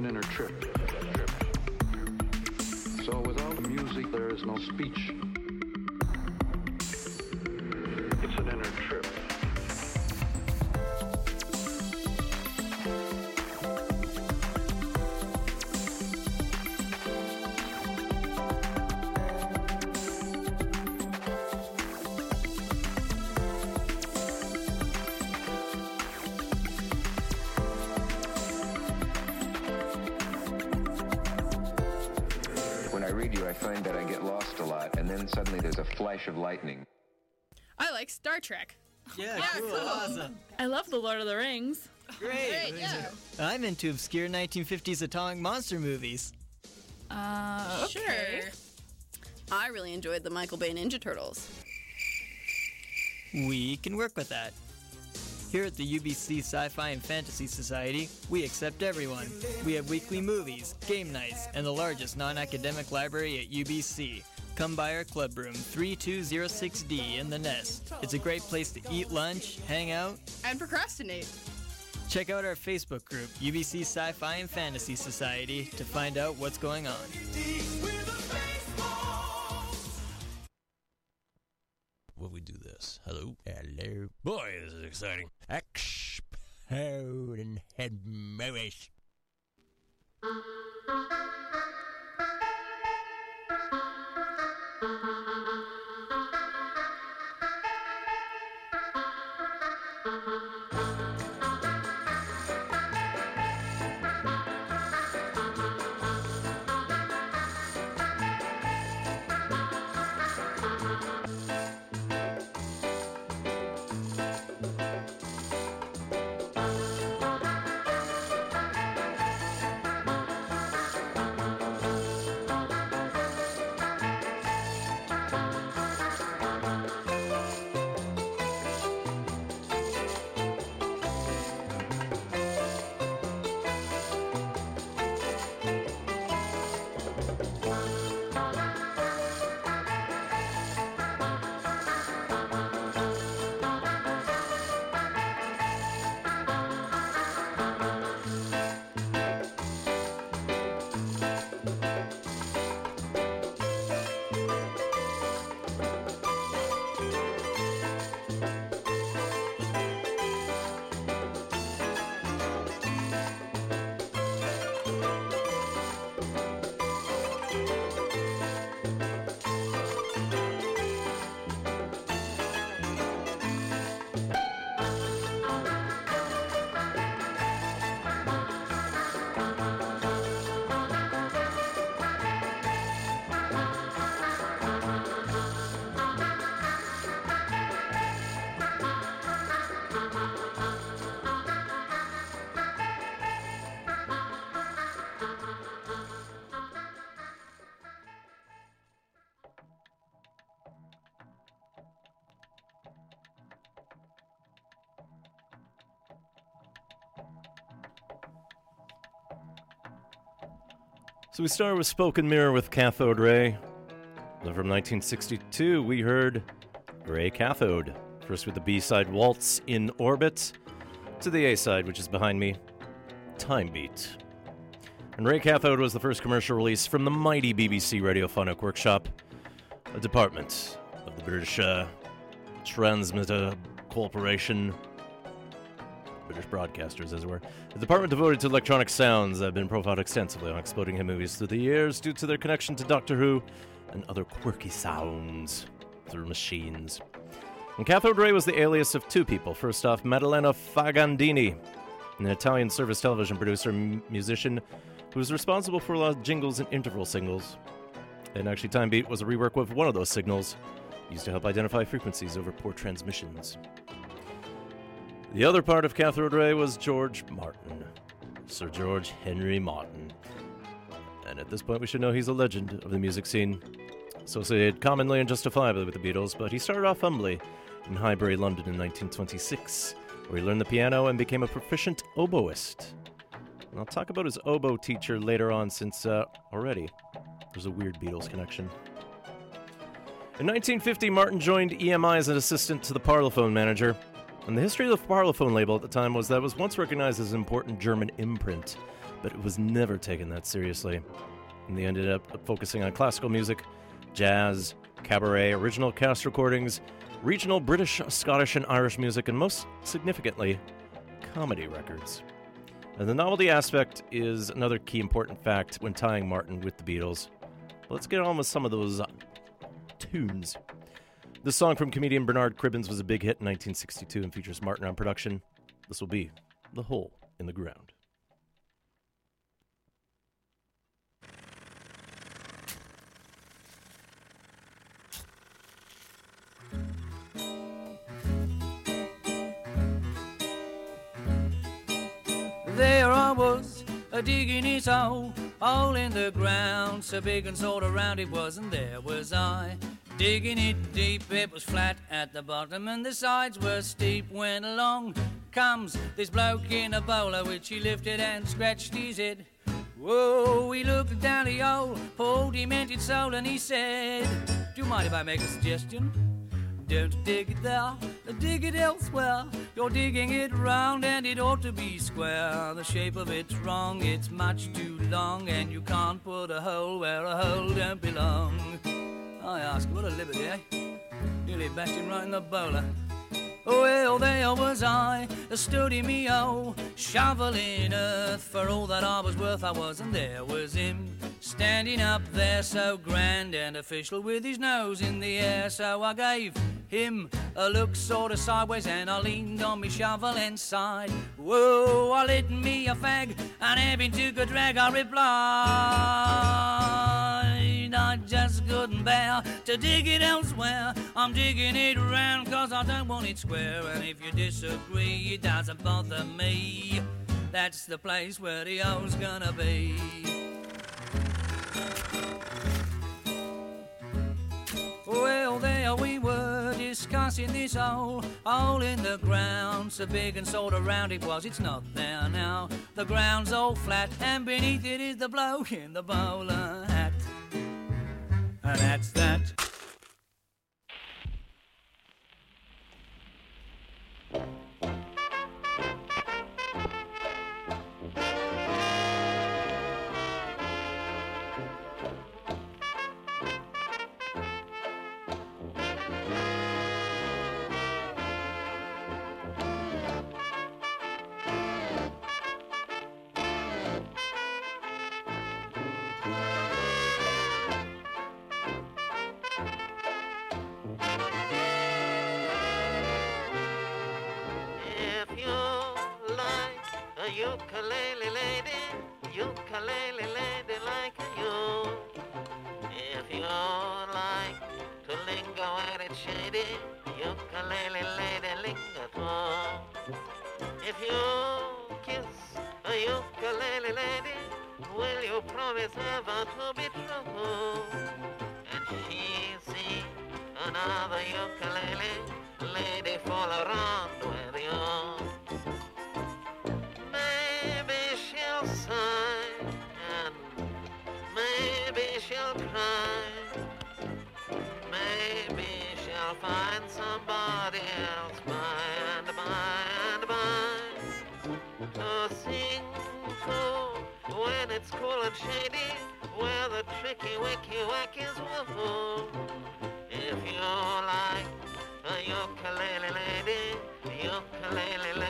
An inner trip. So without the music, there is no speech. I read you, I find that I get lost a lot, and then suddenly there's a flash of lightning. I like Star Trek. Yeah, cool, awesome. I love the Lord of the Rings. Great. yeah. I'm into obscure 1950s atomic monster movies. Uh, okay. I really enjoyed the Michael Bay Ninja Turtles. We can work with that. Here at the UBC Sci Fi and Fantasy Society, we accept everyone. We have weekly movies, game nights, and the largest non academic library at UBC. Come by our club room, 3206D in the Nest. It's a great place to eat lunch, hang out, And procrastinate. Check out our Facebook group, UBC Sci Fi and Fantasy Society, to find out what's going on. when we do this. Hello. Hello. Boy, this is exciting. Explode and head movies. So we start with Spoke and Mirror with Cathode Ray. Then from 1962, we heard Ray Cathode. First with the B side Waltz in Orbit, to the A side, which is behind me, Time Beat. And Ray Cathode was the first commercial release from the mighty BBC Radiophonic Workshop, a department of the British uh, Transmitter Corporation. British broadcasters, as it were. The department devoted to electronic sounds have been profiled extensively on exploding head movies through the years due to their connection to Doctor Who and other quirky sounds through machines. And Cathode Ray was the alias of two people. First off, Maddalena Fagandini, an Italian service television producer and musician who was responsible for a lot of jingles and interval signals. And actually, Time Beat was a rework of one of those signals, used to help identify frequencies over poor transmissions. The other part of Cathode Ray was George Martin, Sir George Henry Martin. And at this point, we should know he's a legend of the music scene, associated commonly and justifiably with the Beatles, but he started off humbly in Highbury, London in 1926, where he learned the piano and became a proficient oboist. And I'll talk about his oboe teacher later on, since uh, already there's a weird Beatles connection. In 1950, Martin joined EMI as an assistant to the Parlophone manager. And the history of the Parlophone label at the time was that it was once recognized as an important German imprint, but it was never taken that seriously. And they ended up focusing on classical music, jazz, cabaret, original cast recordings, regional British, Scottish, and Irish music, and most significantly, comedy records. And the novelty aspect is another key important fact when tying Martin with the Beatles. Let's get on with some of those tunes. This song from comedian Bernard Cribbins was a big hit in 1962 and features Martin on production. This will be The Hole in the Ground. There I was, a digging his hole, hole in the ground, so big and sort of round it was, and there was I. Digging it deep, it was flat at the bottom, and the sides were steep. When along comes this bloke in a bowler, which he lifted and scratched his head. Whoa, he looked down the old poor demented soul, and he said, Do you mind if I make a suggestion? Don't dig it there, dig it elsewhere. You're digging it round and it ought to be square. The shape of it's wrong, it's much too long, and you can't put a hole where a hole don't belong. I ask, what a liberty, eh? Nearly bashed him right in the bowler. Well, there was I, a sturdy me oh, shoveling earth for all that I was worth. I was, and there was him, standing up there so grand and official with his nose in the air. So I gave him a look sort of sideways and I leaned on me shovel and sighed. Whoa, I lit me a fag and having took a drag, I replied, I just couldn't bear to dig it elsewhere. I'm digging it round cause I don't want it square. And if you disagree, it doesn't bother me. That's the place where the hole's gonna be. Well, there we were discussing this hole, hole in the ground, so big and sort of round it was. It's not there now. The ground's all flat, and beneath it is the bloke in the bowler hat. And that's that. If you kiss a ukulele lady, will you promise ever to be true? And she see another ukulele lady fall around with you. somebody else by and by and by. To sing to when it's cool and shady, where the tricky wicky wack is woo. If you like a ukulele lady, ukulele lady.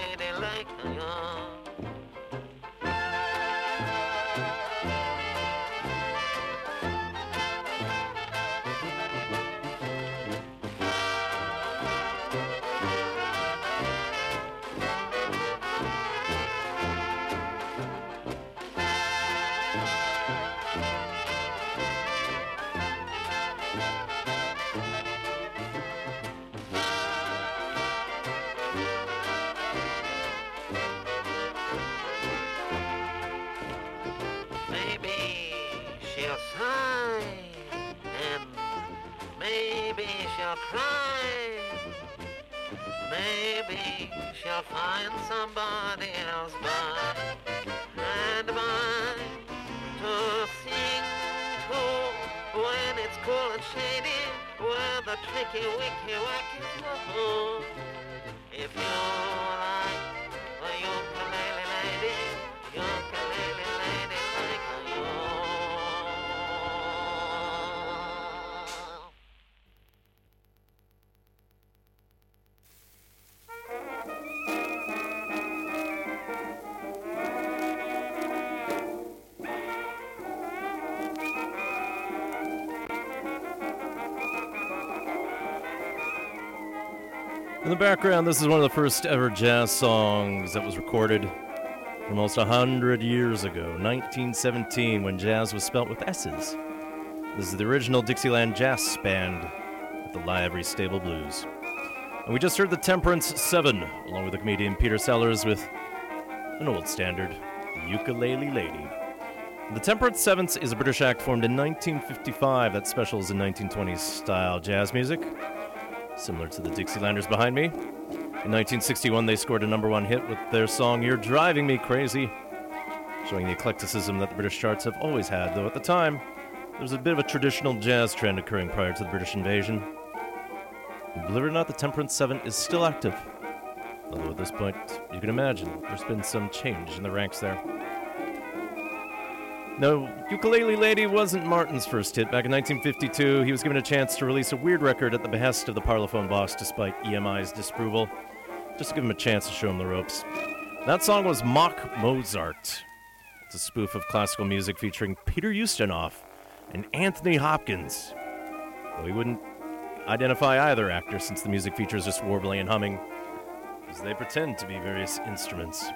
Find somebody else by and by to sing to when it's cool and shady, where the tricky wicky wacky. If you like In the background, this is one of the first ever jazz songs that was recorded almost 100 years ago, 1917, when jazz was spelt with S's. This is the original Dixieland Jazz Band with the Livery Stable Blues. And we just heard the Temperance Seven, along with the comedian Peter Sellers with an old standard, Ukulele Lady. The Temperance Sevenths is a British act formed in 1955 that specializes in 1920s style jazz music, similar to the Dixielanders behind me. In 1961, they scored a number one hit with their song You're Driving Me Crazy, showing the eclecticism that the British charts have always had, though at the time, there was a bit of a traditional jazz trend occurring prior to the British invasion. And believe it or not, the Temperance Seven is still active. Although at this point, you can imagine there's been some change in the ranks there. No, Ukulele Lady wasn't Martin's first hit. Back in 1952, he was given a chance to release a weird record at the behest of the Parlophone boss despite EMI's disapproval, just to give him a chance to show him the ropes. That song was Mock Mozart. It's a spoof of classical music featuring Peter Ustinov and Antony Hopkins. Though he wouldn't identify either actor since the music features just warbling and humming, as they pretend to be various instruments.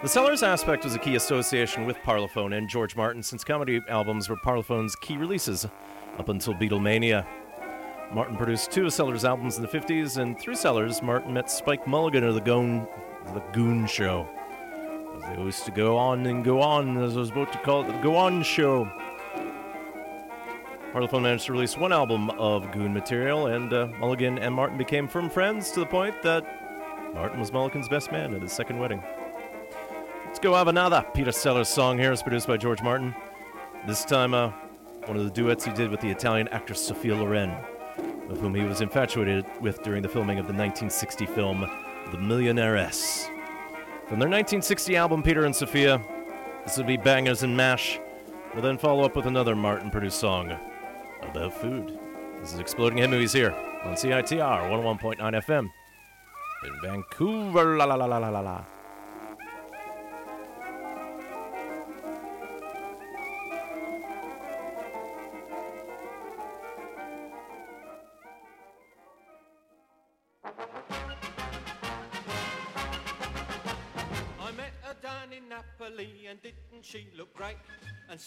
The Sellers aspect was a key association with Parlophone and George Martin since comedy albums were Parlophone's key releases up until Beatlemania. Martin produced two Sellers' albums in the 50s, and through Sellers, Martin met Spike Milligan of the Goon, the Goon Show. They used to go on and go on, as I was about to call it, the Go On Show. Parlophone managed to release one album of Goon material, and uh, Milligan and Martin became firm friends to the point that Martin was Milligan's best man at his second wedding. Let's go have another Peter Sellers song here. It's produced by George Martin. This time, uh, one of the duets he did with the Italian actress Sophia Loren, of whom he was infatuated with during the filming of the 1960 film The Millionairess. From their 1960 album Peter and Sophia, this will be Bangers and Mash. We'll then follow up with another Martin produced song about food. This is Exploding Head Movies here on CITR 101.9 FM in Vancouver. La la la la la la la.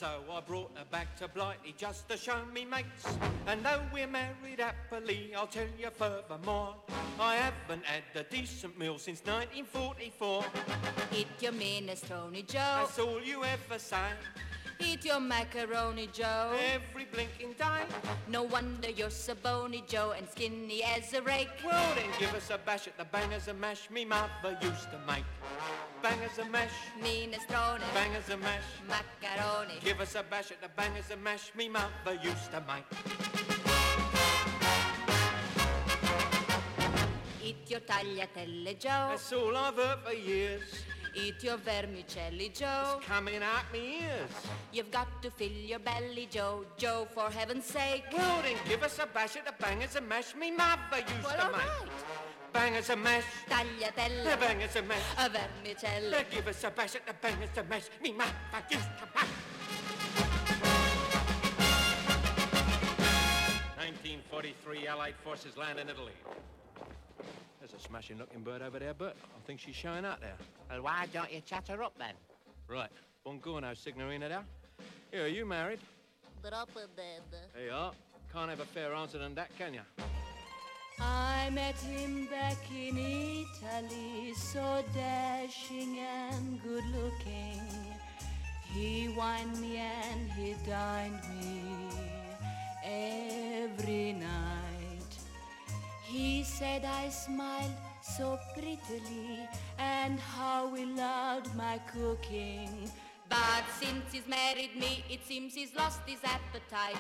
So I brought her back to Blighty just to show me mates. And though we're married happily, I'll tell you furthermore, I haven't had a decent meal since 1944. Eat your minestrone, Joe. That's all you ever say. Eat your macaroni, Joe. Every blinking day. No wonder you're so bony, Joe, and skinny as a rake. Well then give us a bash at the bangers and mash me mother used to make. Bangers and mash. Minestrone. Bangers and mash. Macaroni. Give us a bash at the bangers and mash me mother used to make. Eat your tagliatelle, Joe. That's all I've heard for years. Eat your vermicelli, Joe. It's coming out me ears. You've got to fill your belly, Joe. Joe, for heaven's sake. Well, then give us a bash at the bangers and mash me mother used Well, to all make. right. Bangers and mash. Tagliatelle. The bangers and mash. A vermicelli. Give us a bash at the bangers and mash me mother used to make. 1943 Allied forces land in Italy. There's a smashing looking bird over there, Bert. I think she's showing up there. Well, why don't you chat her up then? Right. Buongiorno, Signorina there. Here, are you married? Troppo dead. Hey, you are. Can't have a fair answer than that, can you? I met him back in Italy, so dashing and good looking. He wined me and he dined me every night. He said I smiled so prettily and how he loved my cooking. But since he's married me, it seems he's lost his appetite.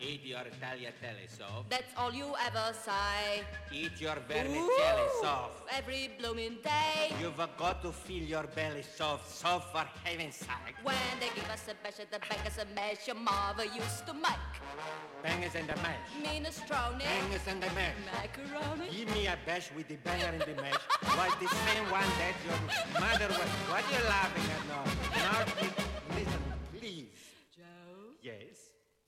Eat your tagliatelle soft. That's all you ever say. Eat your vermicelli Ooh, soft. Every blooming day. You've got to fill your belly soft, soft for heaven's sake. When they give us a bash at the back as a mash, your mother used to make Bangers and the mash. minestrone, Bangers and the mash. macaroni. Give me a bash with the banger and the mash. Was the same one that your mother was. What are you laughing at now? Now, listen, please. Joe, Yes.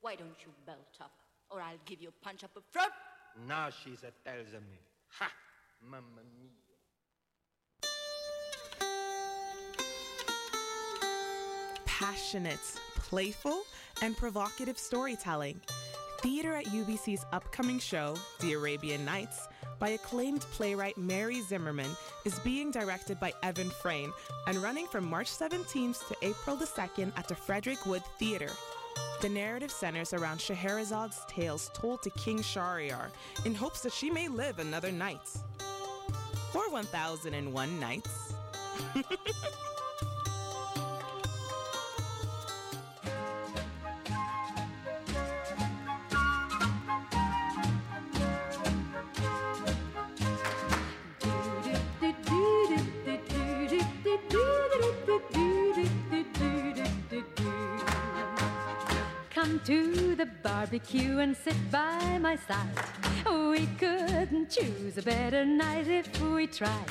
Why don't you belt up, or I'll give you a punch up a front. Now she's a tells of me. Ha! Mamma mia. passionate, playful, and provocative storytelling. Theater at UBC's upcoming show, The Arabian Nights, by acclaimed playwright Mary Zimmerman, is being directed by Evan Frame and running from March 17th to April the 2nd at the Frederick Wood Theater. The narrative centers around Scheherazade's tales told to King Shahryar in hopes that she may live another night. Or 1001 nights. barbecue and sit by my side. We couldn't choose a better night if we tried.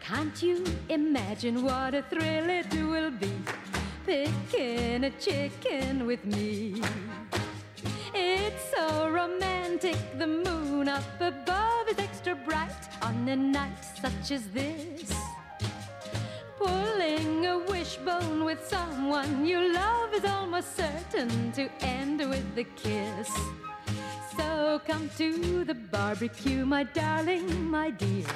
Can't you imagine what a thrill it will be? Picking a chicken with me. It's so romantic, the moon up above is extra bright on a night such as this. Pulling a wishbone with someone you love is almost certain to end with a kiss. So come to the barbecue, my darling, my dear.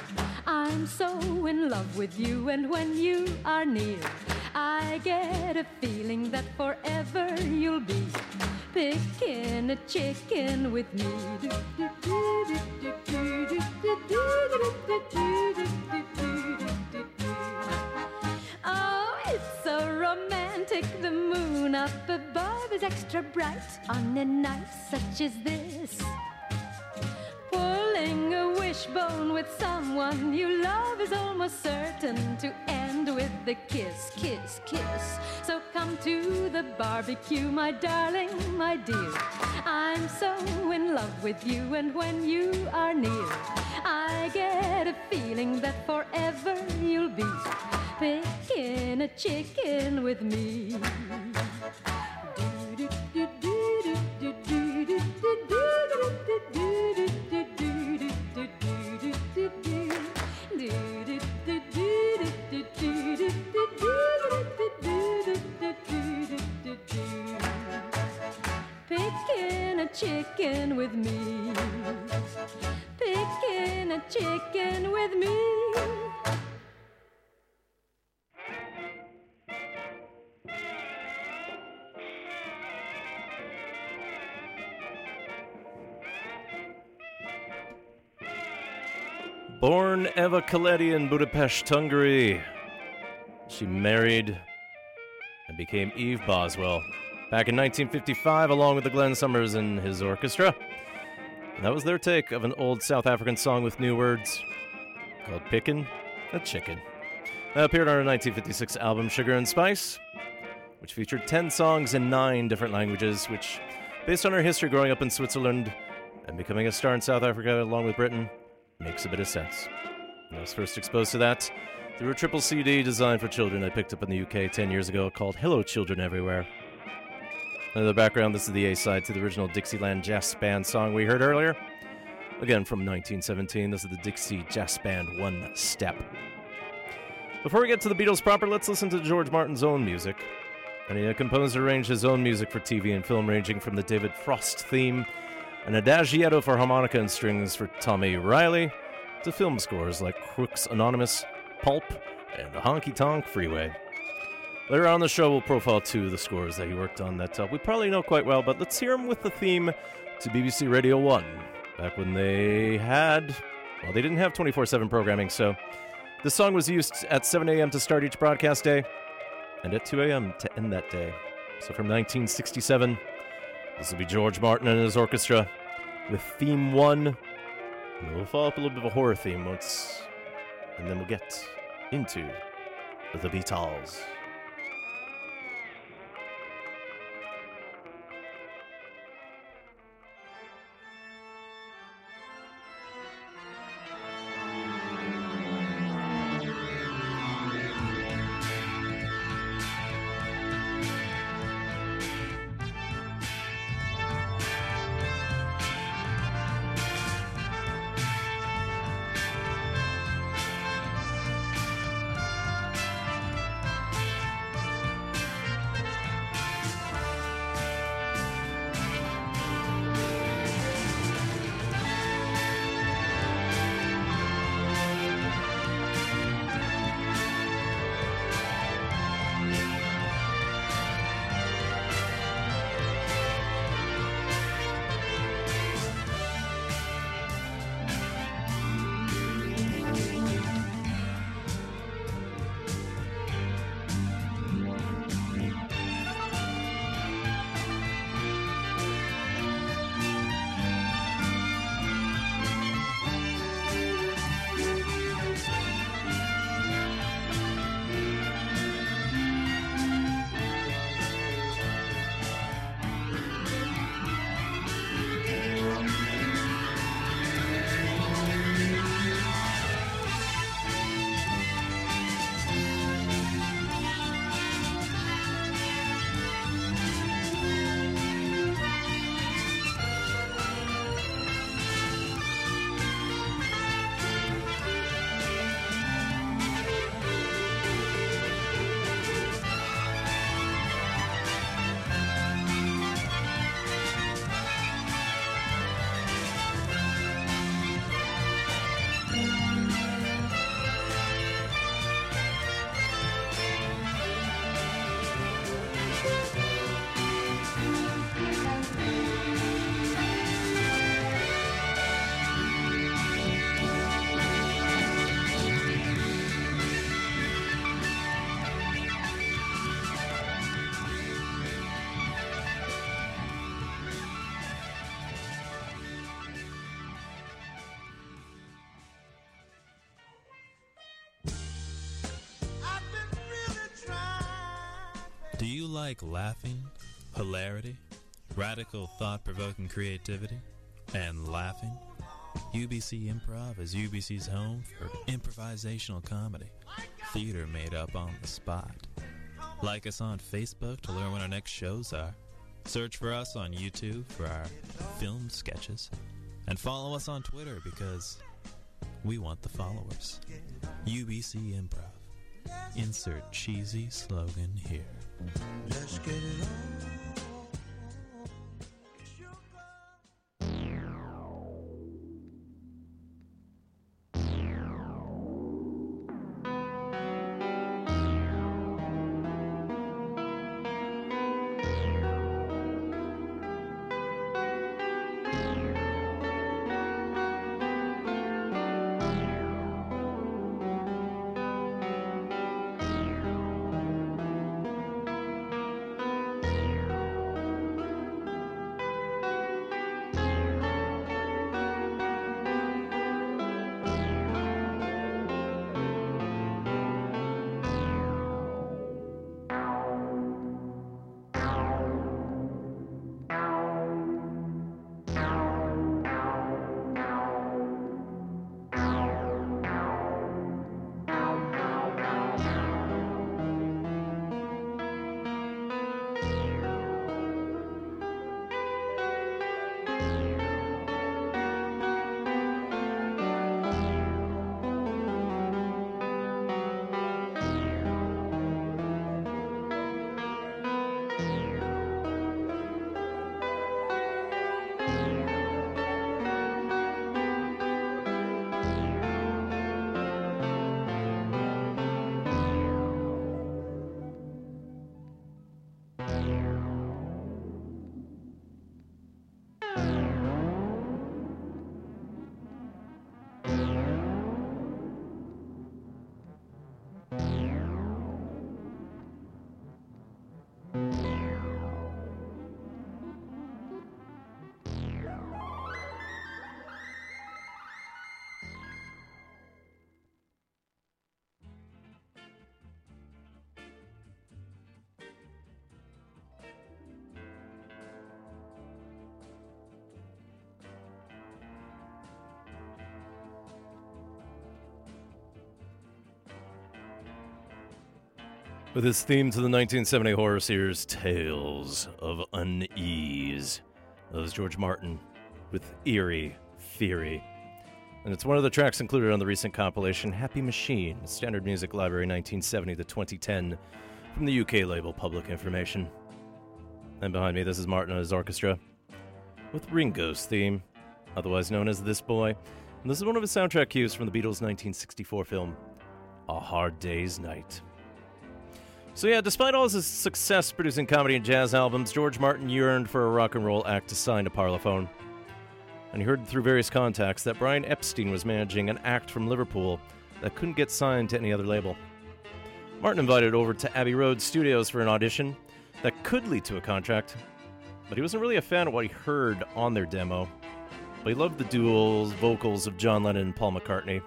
I'm so in love with you, and when you are near, I get a feeling that forever you'll be picking a chicken with me. Romantic. The moon up above is extra bright on a night such as this. Pulling a wishbone with someone you love is almost certain to end with the kiss, kiss, kiss. So come to the barbecue, my darling, my dear. I'm so in love with you, and when you are near, I get a feeling that forever you'll be picking a chicken with me. Picking a chicken with me. Picking a chicken with me. Born Eva Keleti in Budapest, Hungary. She married and became Eve Boswell back in 1955 along with the Glen Somers and his orchestra. And that was their take of an old South African song with new words called Pickin' a Chicken. That appeared on our 1956 album Sugar and Spice, which featured 10 songs in 9 different languages, which, based on her history growing up in Switzerland and becoming a star in South Africa along with Britain, makes a bit of sense. I was first exposed to that through a triple CD designed for children I picked up in the UK 10 years ago called Hello Children Everywhere. In the background, this is the A side to the original Dixieland Jazz Band song we heard earlier. Again from 1917, this is the Dixie Jazz Band One Step. Before we get to the Beatles proper, let's listen to George Martin's own music. And he composed and arranged his own music for TV and film, ranging from the David Frost theme, an adagietto for harmonica and strings for Tommy Reilly, to film scores like Crooks Anonymous, Pulp, and the Honky Tonk Freeway. Later on the show, we'll profile two of the scores that he worked on that uh, we probably know quite well, but let's hear him with the theme to BBC Radio 1, back when they had, well, they didn't have 24 7 programming, so this song was used at 7 a.m. to start each broadcast day, and at 2 a.m. to end that day. So from 1967, this will be George Martin and his orchestra with theme one. And we'll follow up a little bit of a horror theme once, and then we'll get into the Beatles. Laughing, hilarity, radical thought provoking creativity, and laughing? UBC Improv is UBC's home for improvisational comedy, theater made up on the spot. Like us on Facebook to learn when our next shows are. Search for us on YouTube for our film sketches. And follow us on Twitter because we want the followers. UBC Improv. Insert cheesy slogan here. Let's get it on. With his theme to the 1970 horror series Tales of Unease. That was George Martin with Eerie Theory. And it's one of the tracks included on the recent compilation Happy Machine, Standard Music Library 1970 to 2010 from the UK label Public Information. And behind me, this is Martin and his orchestra with Ringo's theme, otherwise known as This Boy. And this is one of his soundtrack cues from the Beatles' 1964 film A Hard Day's Night. So, yeah, despite all his success producing comedy and jazz albums, George Martin yearned for a rock and roll act to sign to Parlophone. And he heard through various contacts that Brian Epstein was managing an act from Liverpool that couldn't get signed to any other label. Martin invited over to Abbey Road Studios for an audition that could lead to a contract, but he wasn't really a fan of what he heard on their demo. But he loved the duals, vocals of John Lennon and Paul McCartney.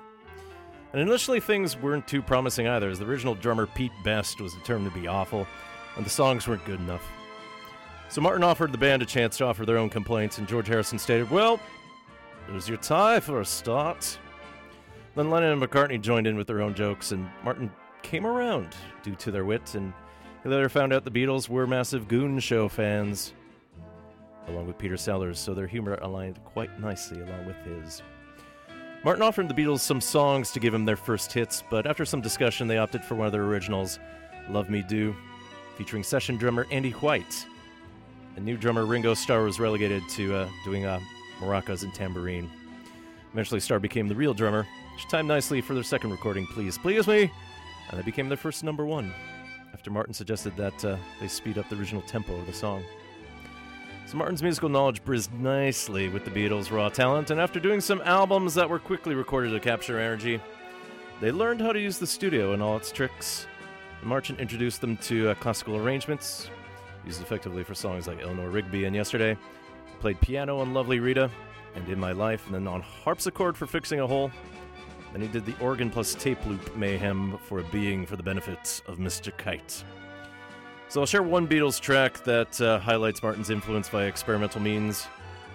And initially, things weren't too promising either, as the original drummer Pete Best was determined to be awful, and the songs weren't good enough. So Martin offered the band a chance to offer their own complaints, and George Harrison stated, Well, there's your tie for a start. Then Lennon and McCartney joined in with their own jokes, and Martin came around due to their wit, and he later found out the Beatles were massive Goon Show fans, along with Peter Sellers, so their humor aligned quite nicely along with his. Martin offered the Beatles some songs to give them their first hits, but after some discussion, they opted for one of their originals, Love Me Do, featuring session drummer Andy White. And new drummer Ringo Starr was relegated to uh, doing uh, maracas and tambourine. Eventually, Starr became the real drummer, which timed nicely for their second recording, Please Please Me, and they became their first number one, after Martin suggested that uh, they speed up the original tempo of the song. So Martin's musical knowledge brizzed nicely with the Beatles' raw talent, and after doing some albums that were quickly recorded to capture energy, they learned how to use the studio and all its tricks. Martin introduced them to uh, classical arrangements, used effectively for songs like Eleanor Rigby and Yesterday, played piano on Lovely Rita and In My Life, and then on harpsichord for Fixing a Hole. Then he did the organ plus tape loop mayhem for a being for the benefit of Mr. Kite. So I'll share one Beatles track that uh, highlights Martin's influence via experimental means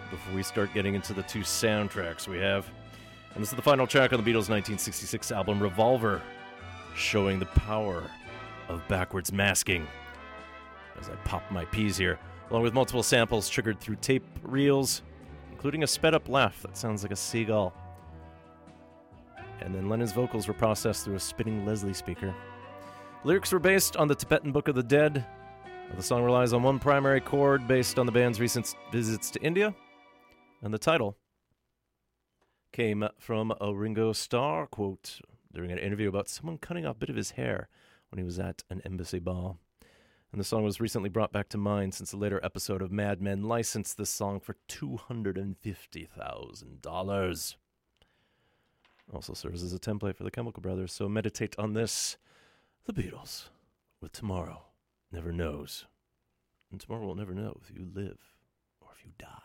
before we start getting into the two soundtracks we have. And this is the final track on the Beatles' 1966 album Revolver, showing the power of backwards masking. As I pop my peas here, along with multiple samples triggered through tape reels, including a sped up laugh that sounds like a seagull. And then Lennon's vocals were processed through a spinning Leslie speaker. Lyrics were based on the Tibetan Book of the Dead. The song relies on one primary chord based on the band's recent visits to India. And the title came from a Ringo Starr quote during an interview about someone cutting off a bit of his hair when he was at an embassy ball. And the song was recently brought back to mind since a later episode of Mad Men licensed this song for $250,000. Also serves as a template for the Chemical Brothers, so meditate on this. The Beatles, with Tomorrow Never Knows. And tomorrow will never know if you live or if you die.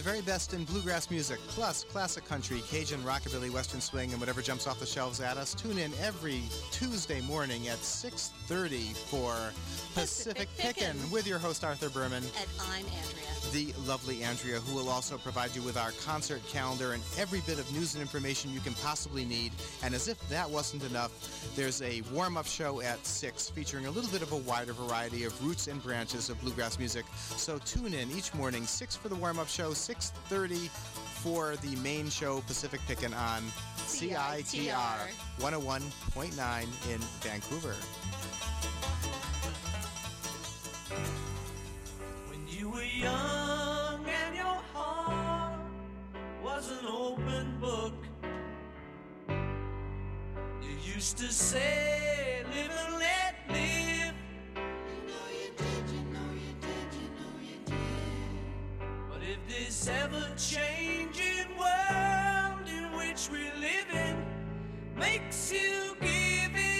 The very best in bluegrass music, plus classic country, Cajun, rockabilly, western swing, and whatever jumps off the shelves at us. Tune in every Tuesday morning at 6:30 for Pacific Pickin' with your host Arthur Berman. And I'm Andrea. The lovely Andrea, who will also provide you with our concert calendar and every bit of news and information you can possibly need. And as if that wasn't enough, there's a warm up show at 6 featuring a little bit of a wider variety of roots and branches of bluegrass music. So tune in each morning, 6 for the warm up show, 6.30 for the main show, Pacific Pickin' on CITR 101.9 in Vancouver. Young and your heart was an open book, you used to say, live and let live. You know you did, you know you did, you know you did. But if this ever changing world in which we live in makes you give in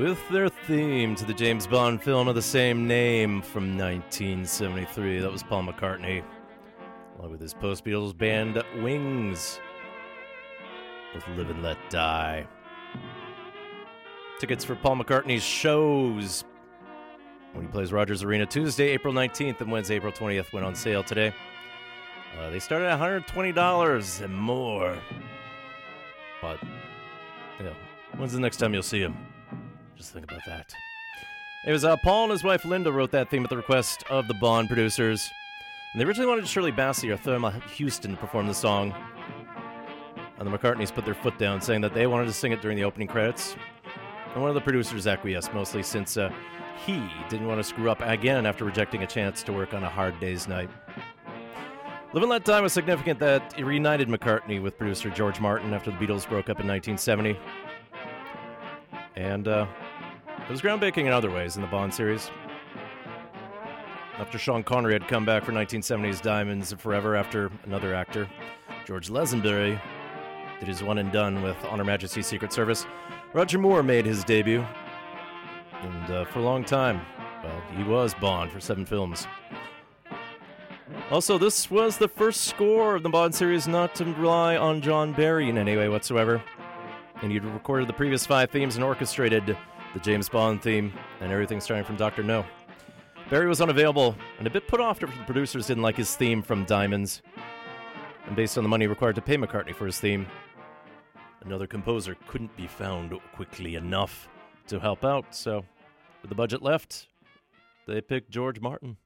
With their theme to the James Bond film of the same name from 1973. That was Paul McCartney, along with his post Beatles band Wings, with Live and Let Die. Tickets for Paul McCartney's shows when he plays Rogers Arena Tuesday, April 19th, and Wednesday, April 20th went on sale today. Uh, they started at $120 and more. But, yeah, when's the next time you'll see him? Just think about that. It was uh, Paul and his wife Linda wrote that theme at the request of the Bond producers. And they originally wanted Shirley Bassey or Thelma Houston to perform the song. And the McCartneys put their foot down, saying that they wanted to sing it during the opening credits. And one of the producers acquiesced, mostly since uh, he didn't want to screw up again after rejecting a chance to work on a hard day's night. Live and Let Die was significant that it reunited McCartney with producer George Martin after the Beatles broke up in 1970. And uh, was groundbreaking in other ways in the Bond series. After Sean Connery had come back for 1970's Diamonds Forever after another actor, George Lazenby, did his one and done with On Her Majesty's Secret Service, Roger Moore made his debut. And uh, for a long time, well, he was Bond for seven films. Also, this was the first score of the Bond series not to rely on John Barry in any way whatsoever. And he'd recorded the previous five themes and orchestrated the James Bond theme and everything starting from Dr. No. Barry was unavailable and a bit put off after the producers didn't like his theme from Diamonds. And based on the money required to pay McCartney for his theme, another composer couldn't be found quickly enough to help out. So, with the budget left, they picked George Martin.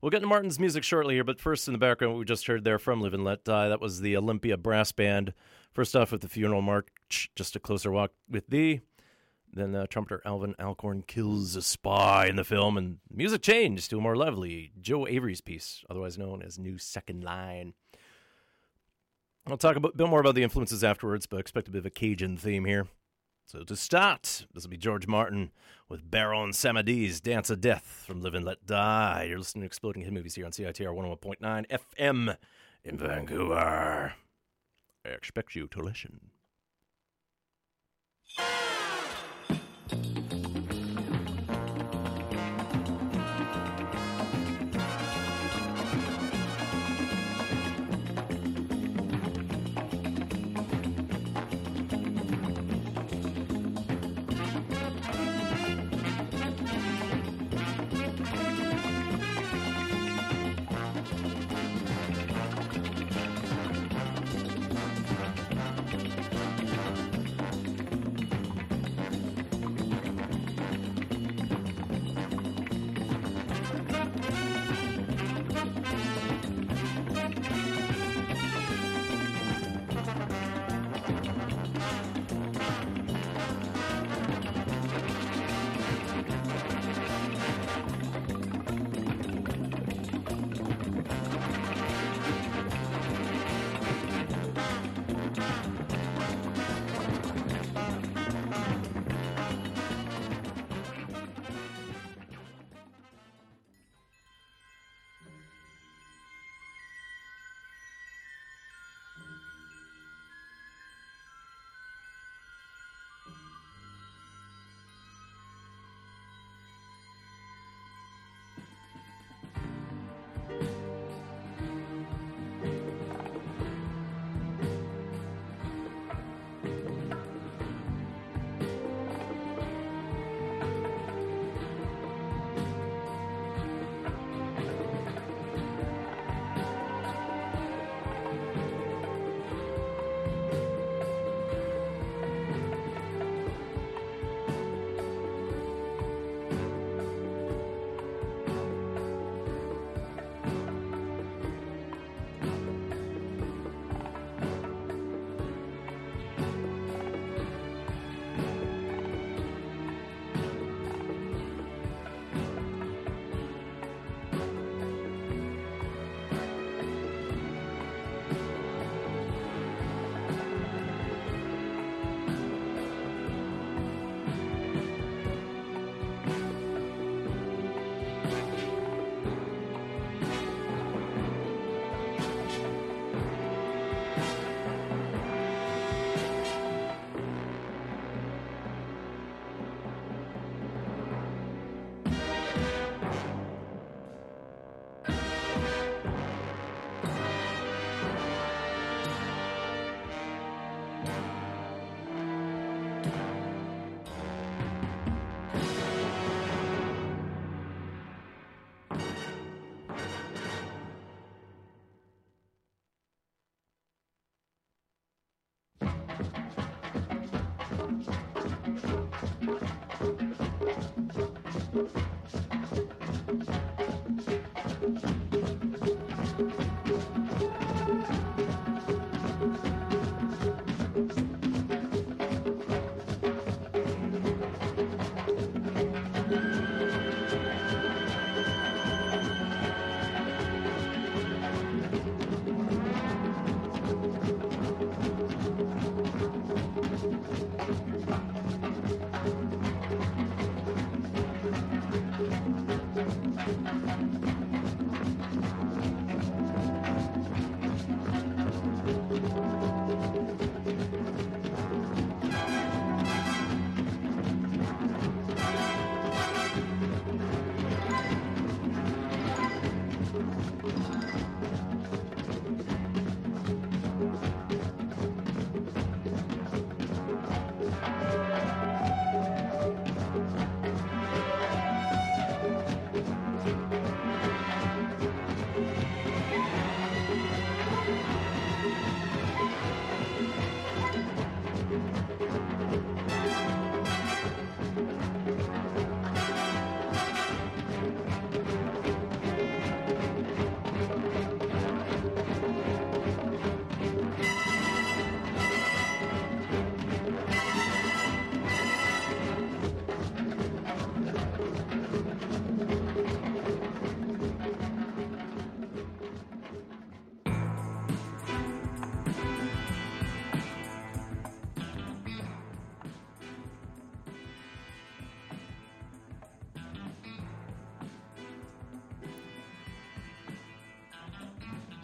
We'll get to Martin's music shortly here, but first in the background, we just heard there from Live and Let Die, that was the Olympia Brass Band. First off with the Funeral March, Just a Closer Walk with Thee. Then uh, trumpeter Alvin Alcorn kills a spy in the film, and music changed to a more lovely Joe Avery's piece, otherwise known as New Second Line. I'll talk a bit more about the influences afterwards, but expect a bit of a Cajun theme here. So to start, this will be George Martin with Baron Samedi's Dance of Death from Live and Let Die. You're listening to Exploding Head Movies here on CITR 101.9 FM in Vancouver. I expect you to listen.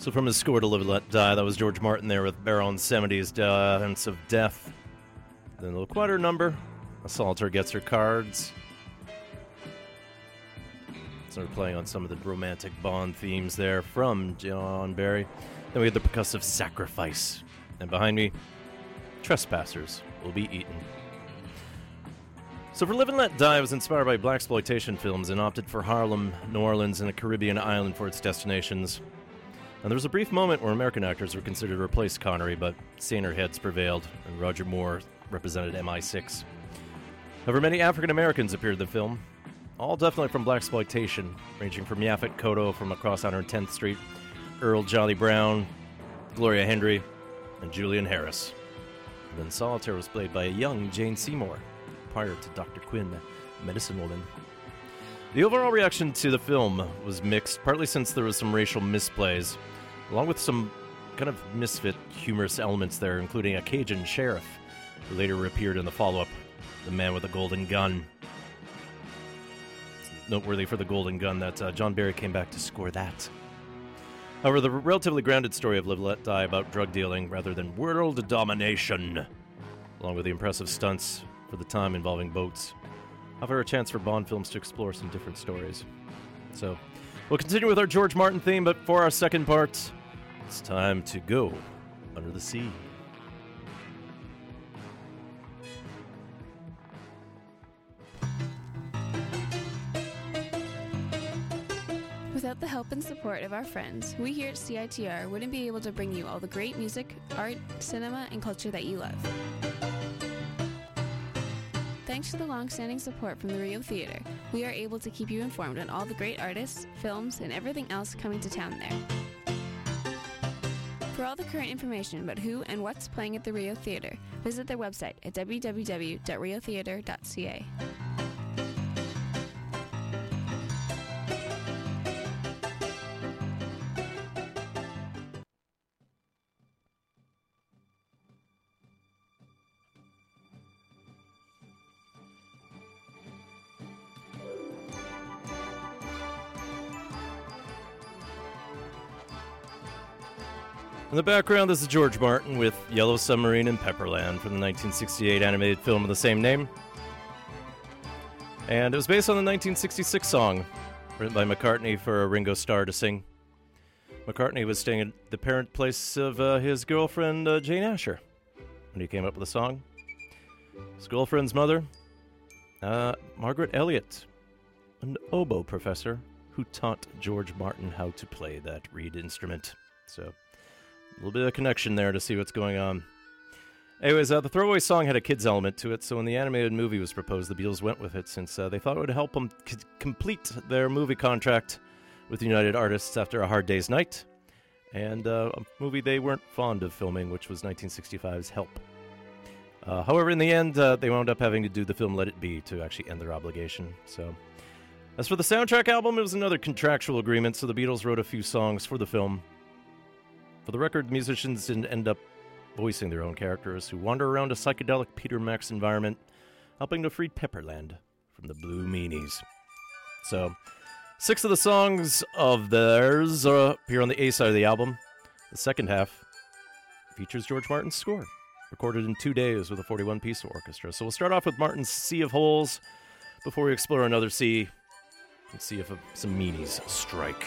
So from his score to Live and Let Die, that was George Martin there with Baron Samedi's Dance of Death. Then a little quieter number. Solitaire gets her cards. So we're playing on some of the romantic Bond themes there from John Barry. Then we had the percussive Sacrifice. And behind me, Trespassers will be eaten. So for Live and Let Die, I was inspired by blaxploitation films and opted for Harlem, New Orleans, and a Caribbean island for its destinations. And there was a brief moment where American actors were considered to replace Connery, but saner heads prevailed, and Roger Moore represented MI6. However, many African Americans appeared in the film, all definitely from blaxploitation, ranging from Yaphet Kotto from across 110th Street, Earl Jolly Brown, Gloria Hendry, and Julius Harris. And then Solitaire was played by a young Jane Seymour, prior to Dr. Quinn, Medicine Woman. The overall reaction to the film was mixed, partly since there was some racial misplays, along with some kind of misfit humorous elements there, including a Cajun sheriff who later appeared in the follow up, The Man with the Golden Gun. It's noteworthy for the Golden Gun that uh, John Barry came back to score that. However, the relatively grounded story of Live Let Die about drug dealing rather than world domination, along with the impressive stunts for the time involving boats, offer a chance for Bond films to explore some different stories. So, we'll continue with our George Martin theme, but for our second part, it's time to go under the sea. Without the help and support of our friends, we here at CITR wouldn't be able to bring you all the great music, art, cinema, and culture that you love. Thanks to the long-standing support from the Rio Theater, we are able to keep you informed on all the great artists, films, and everything else coming to town there. For all the current information about who and what's playing at the Rio Theater, visit their website at www.riotheater.ca. the background, this is George Martin with Yellow Submarine and Pepperland from the 1968 animated film of the same name. And it was based on the 1966 song written by McCartney for Ringo Starr to sing. McCartney was staying at the parent place of uh, his girlfriend, uh, Jane Asher, when he came up with the song. His girlfriend's mother, uh, Margaret Eliot, an oboe professor who taught George Martin how to play that reed instrument. So, little bit of connection there to see what's going on. Anyways, uh, the throwaway song had a kids element to it, so when the animated movie was proposed, the Beatles went with it since uh, they thought it would help them c- complete their movie contract with United Artists after a hard day's night, and uh, a movie they weren't fond of filming, which was 1965's Help. Uh, however, in the end, uh, they wound up having to do the film Let It Be to actually end their obligation. So, as for the soundtrack album, it was another contractual agreement, so the Beatles wrote a few songs for the film. For the record, musicians didn't end up voicing their own characters who wander around a psychedelic Peter Max environment, helping to free Pepperland from the Blue Meanies. So, six of the songs of theirs appear on the A side of the album. The second half features George Martin's score, recorded in two days with a 41 piece orchestra. So, we'll start off with Martin's Sea of Holes before we explore another sea and see if some meanies strike.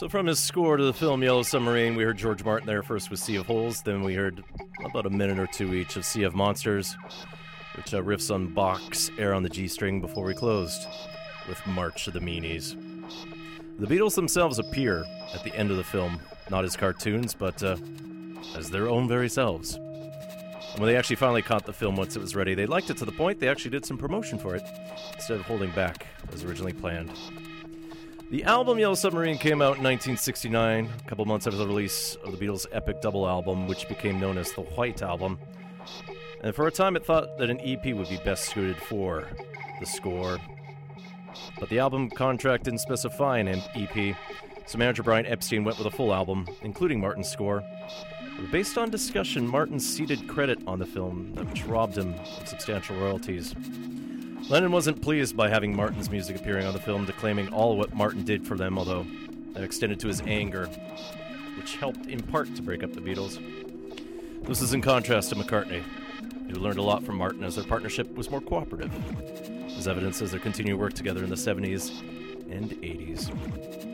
So from his score to the film Yellow Submarine, we heard George Martin there first with Sea of Holes. Then we heard about a minute or two each of Sea of Monsters, which uh, riffs on Bach's Air on the G string before we closed with March of the Meanies. The Beatles themselves appear at the end of the film, not as cartoons, but uh, as their own very selves. And when they actually finally caught the film once it was ready, they liked it to the point they actually did some promotion for it instead of holding back as originally planned. The album Yellow Submarine came out in 1969, a couple months after the release of the Beatles' epic double album, which became known as the White Album. And for a time, it thought that an EP would be best suited for the score. But the album contract didn't specify an EP, so manager Brian Epstein went with a full album, including Martin's score. Based on discussion, Martin ceded credit on the film, which robbed him of substantial royalties. Lennon wasn't pleased by having Martin's music appearing on the film, declaiming all what Martin did for them, although that extended to his anger, which helped in part to break up the Beatles. This is in contrast to McCartney, who learned a lot from Martin as their partnership was more cooperative, as evidence as their continued work together in the 70s and 80s.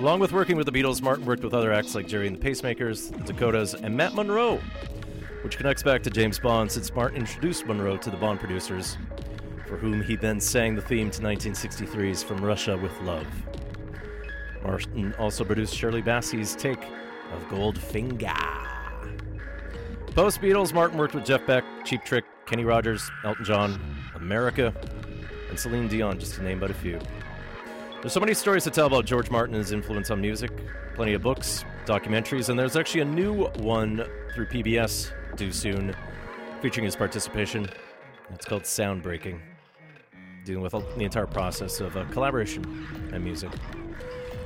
Along with working with the Beatles, Martin worked with other acts like Gerry and the Pacemakers, the Dakotas, and Matt Monro, which connects back to James Bond since Martin introduced Monro to the Bond producers, for whom he then sang the theme to 1963's From Russia with Love. Martin also produced Shirley Bassey's take of Goldfinger. Post Beatles, Martin worked with Jeff Beck, Cheap Trick, Kenny Rogers, Elton John, America, and Celine Dion, just to name but a few. There's so many stories to tell about George Martin and his influence on music. Plenty of books, documentaries, and there's actually a new one through PBS due soon featuring his participation. It's called Sound Breaking, dealing with the entire process of uh, collaboration and music.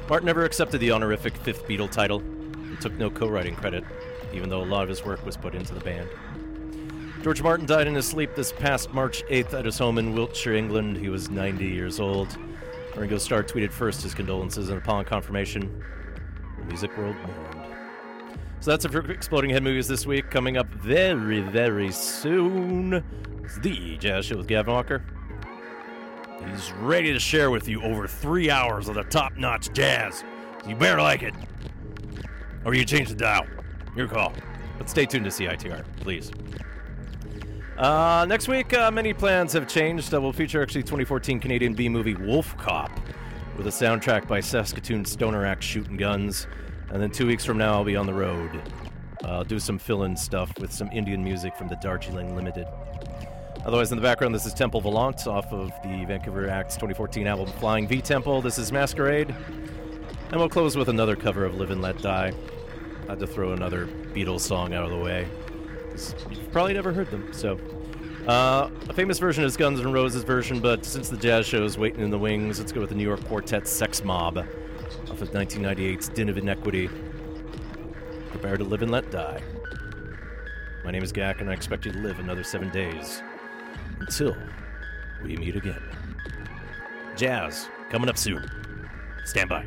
Martin never accepted the honorific fifth Beatle title and took no co writing credit, even though a lot of his work was put into the band. George Martin died in his sleep this past March 8th at his home in Wiltshire, England. He was 90 years old. Ringo Starr tweeted first his condolences, and upon confirmation, the music world mourned. So that's it for Exploding Head Movies this week. Coming up very, very soon is the Jazz Show with Gavin Walker. He's ready to share with you over three hours of the top notch jazz. You better like it. Or you change the dial. Your call. But stay tuned to CITR, please. Uh, next week, uh, many plans have changed. Uh, we'll feature actually 2014 Canadian B movie Wolf Cop with a soundtrack by Saskatoon Stoner Axe Shooting Guns. And then two weeks from now, I'll be on the road. I'll do some fill in stuff with some Indian music from the Darjeeling Limited. Otherwise, in the background, this is Temple Volant off of the Vancouver Acts 2014 album Flying V Temple. This is Masquerade. And we'll close with another cover of Live and Let Die. I had to throw another Beatles song out of the way. You've probably never heard them, so. Uh, a famous version is Guns N' Roses' version, but since the jazz show is waiting in the wings, let's go with the New York Quartet's Sex Mob off of 1998's Din of Inequity. Prepare to live and let die. My name is Gak, and I expect you to live another seven days. Until we meet again. Jazz, coming up soon. Stand by.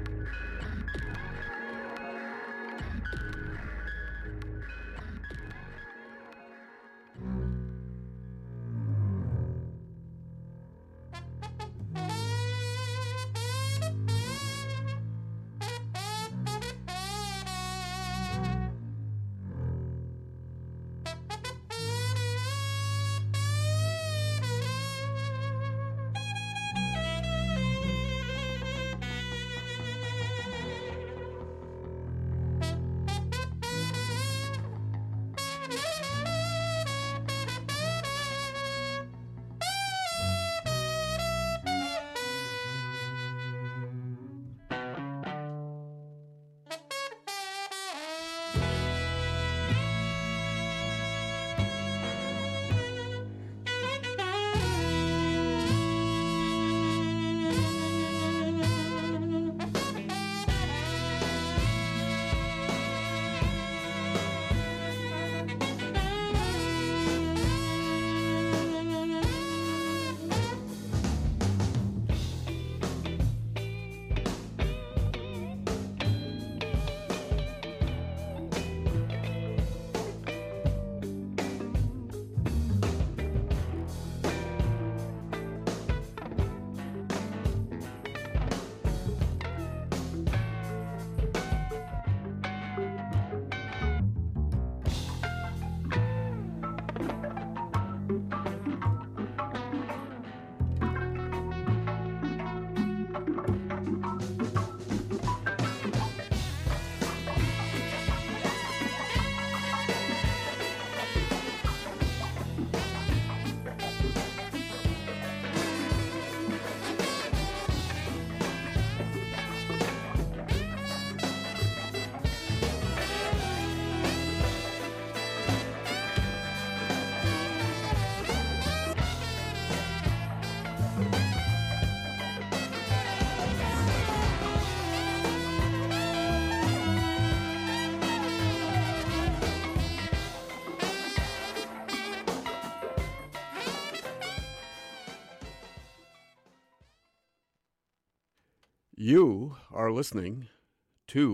Are listening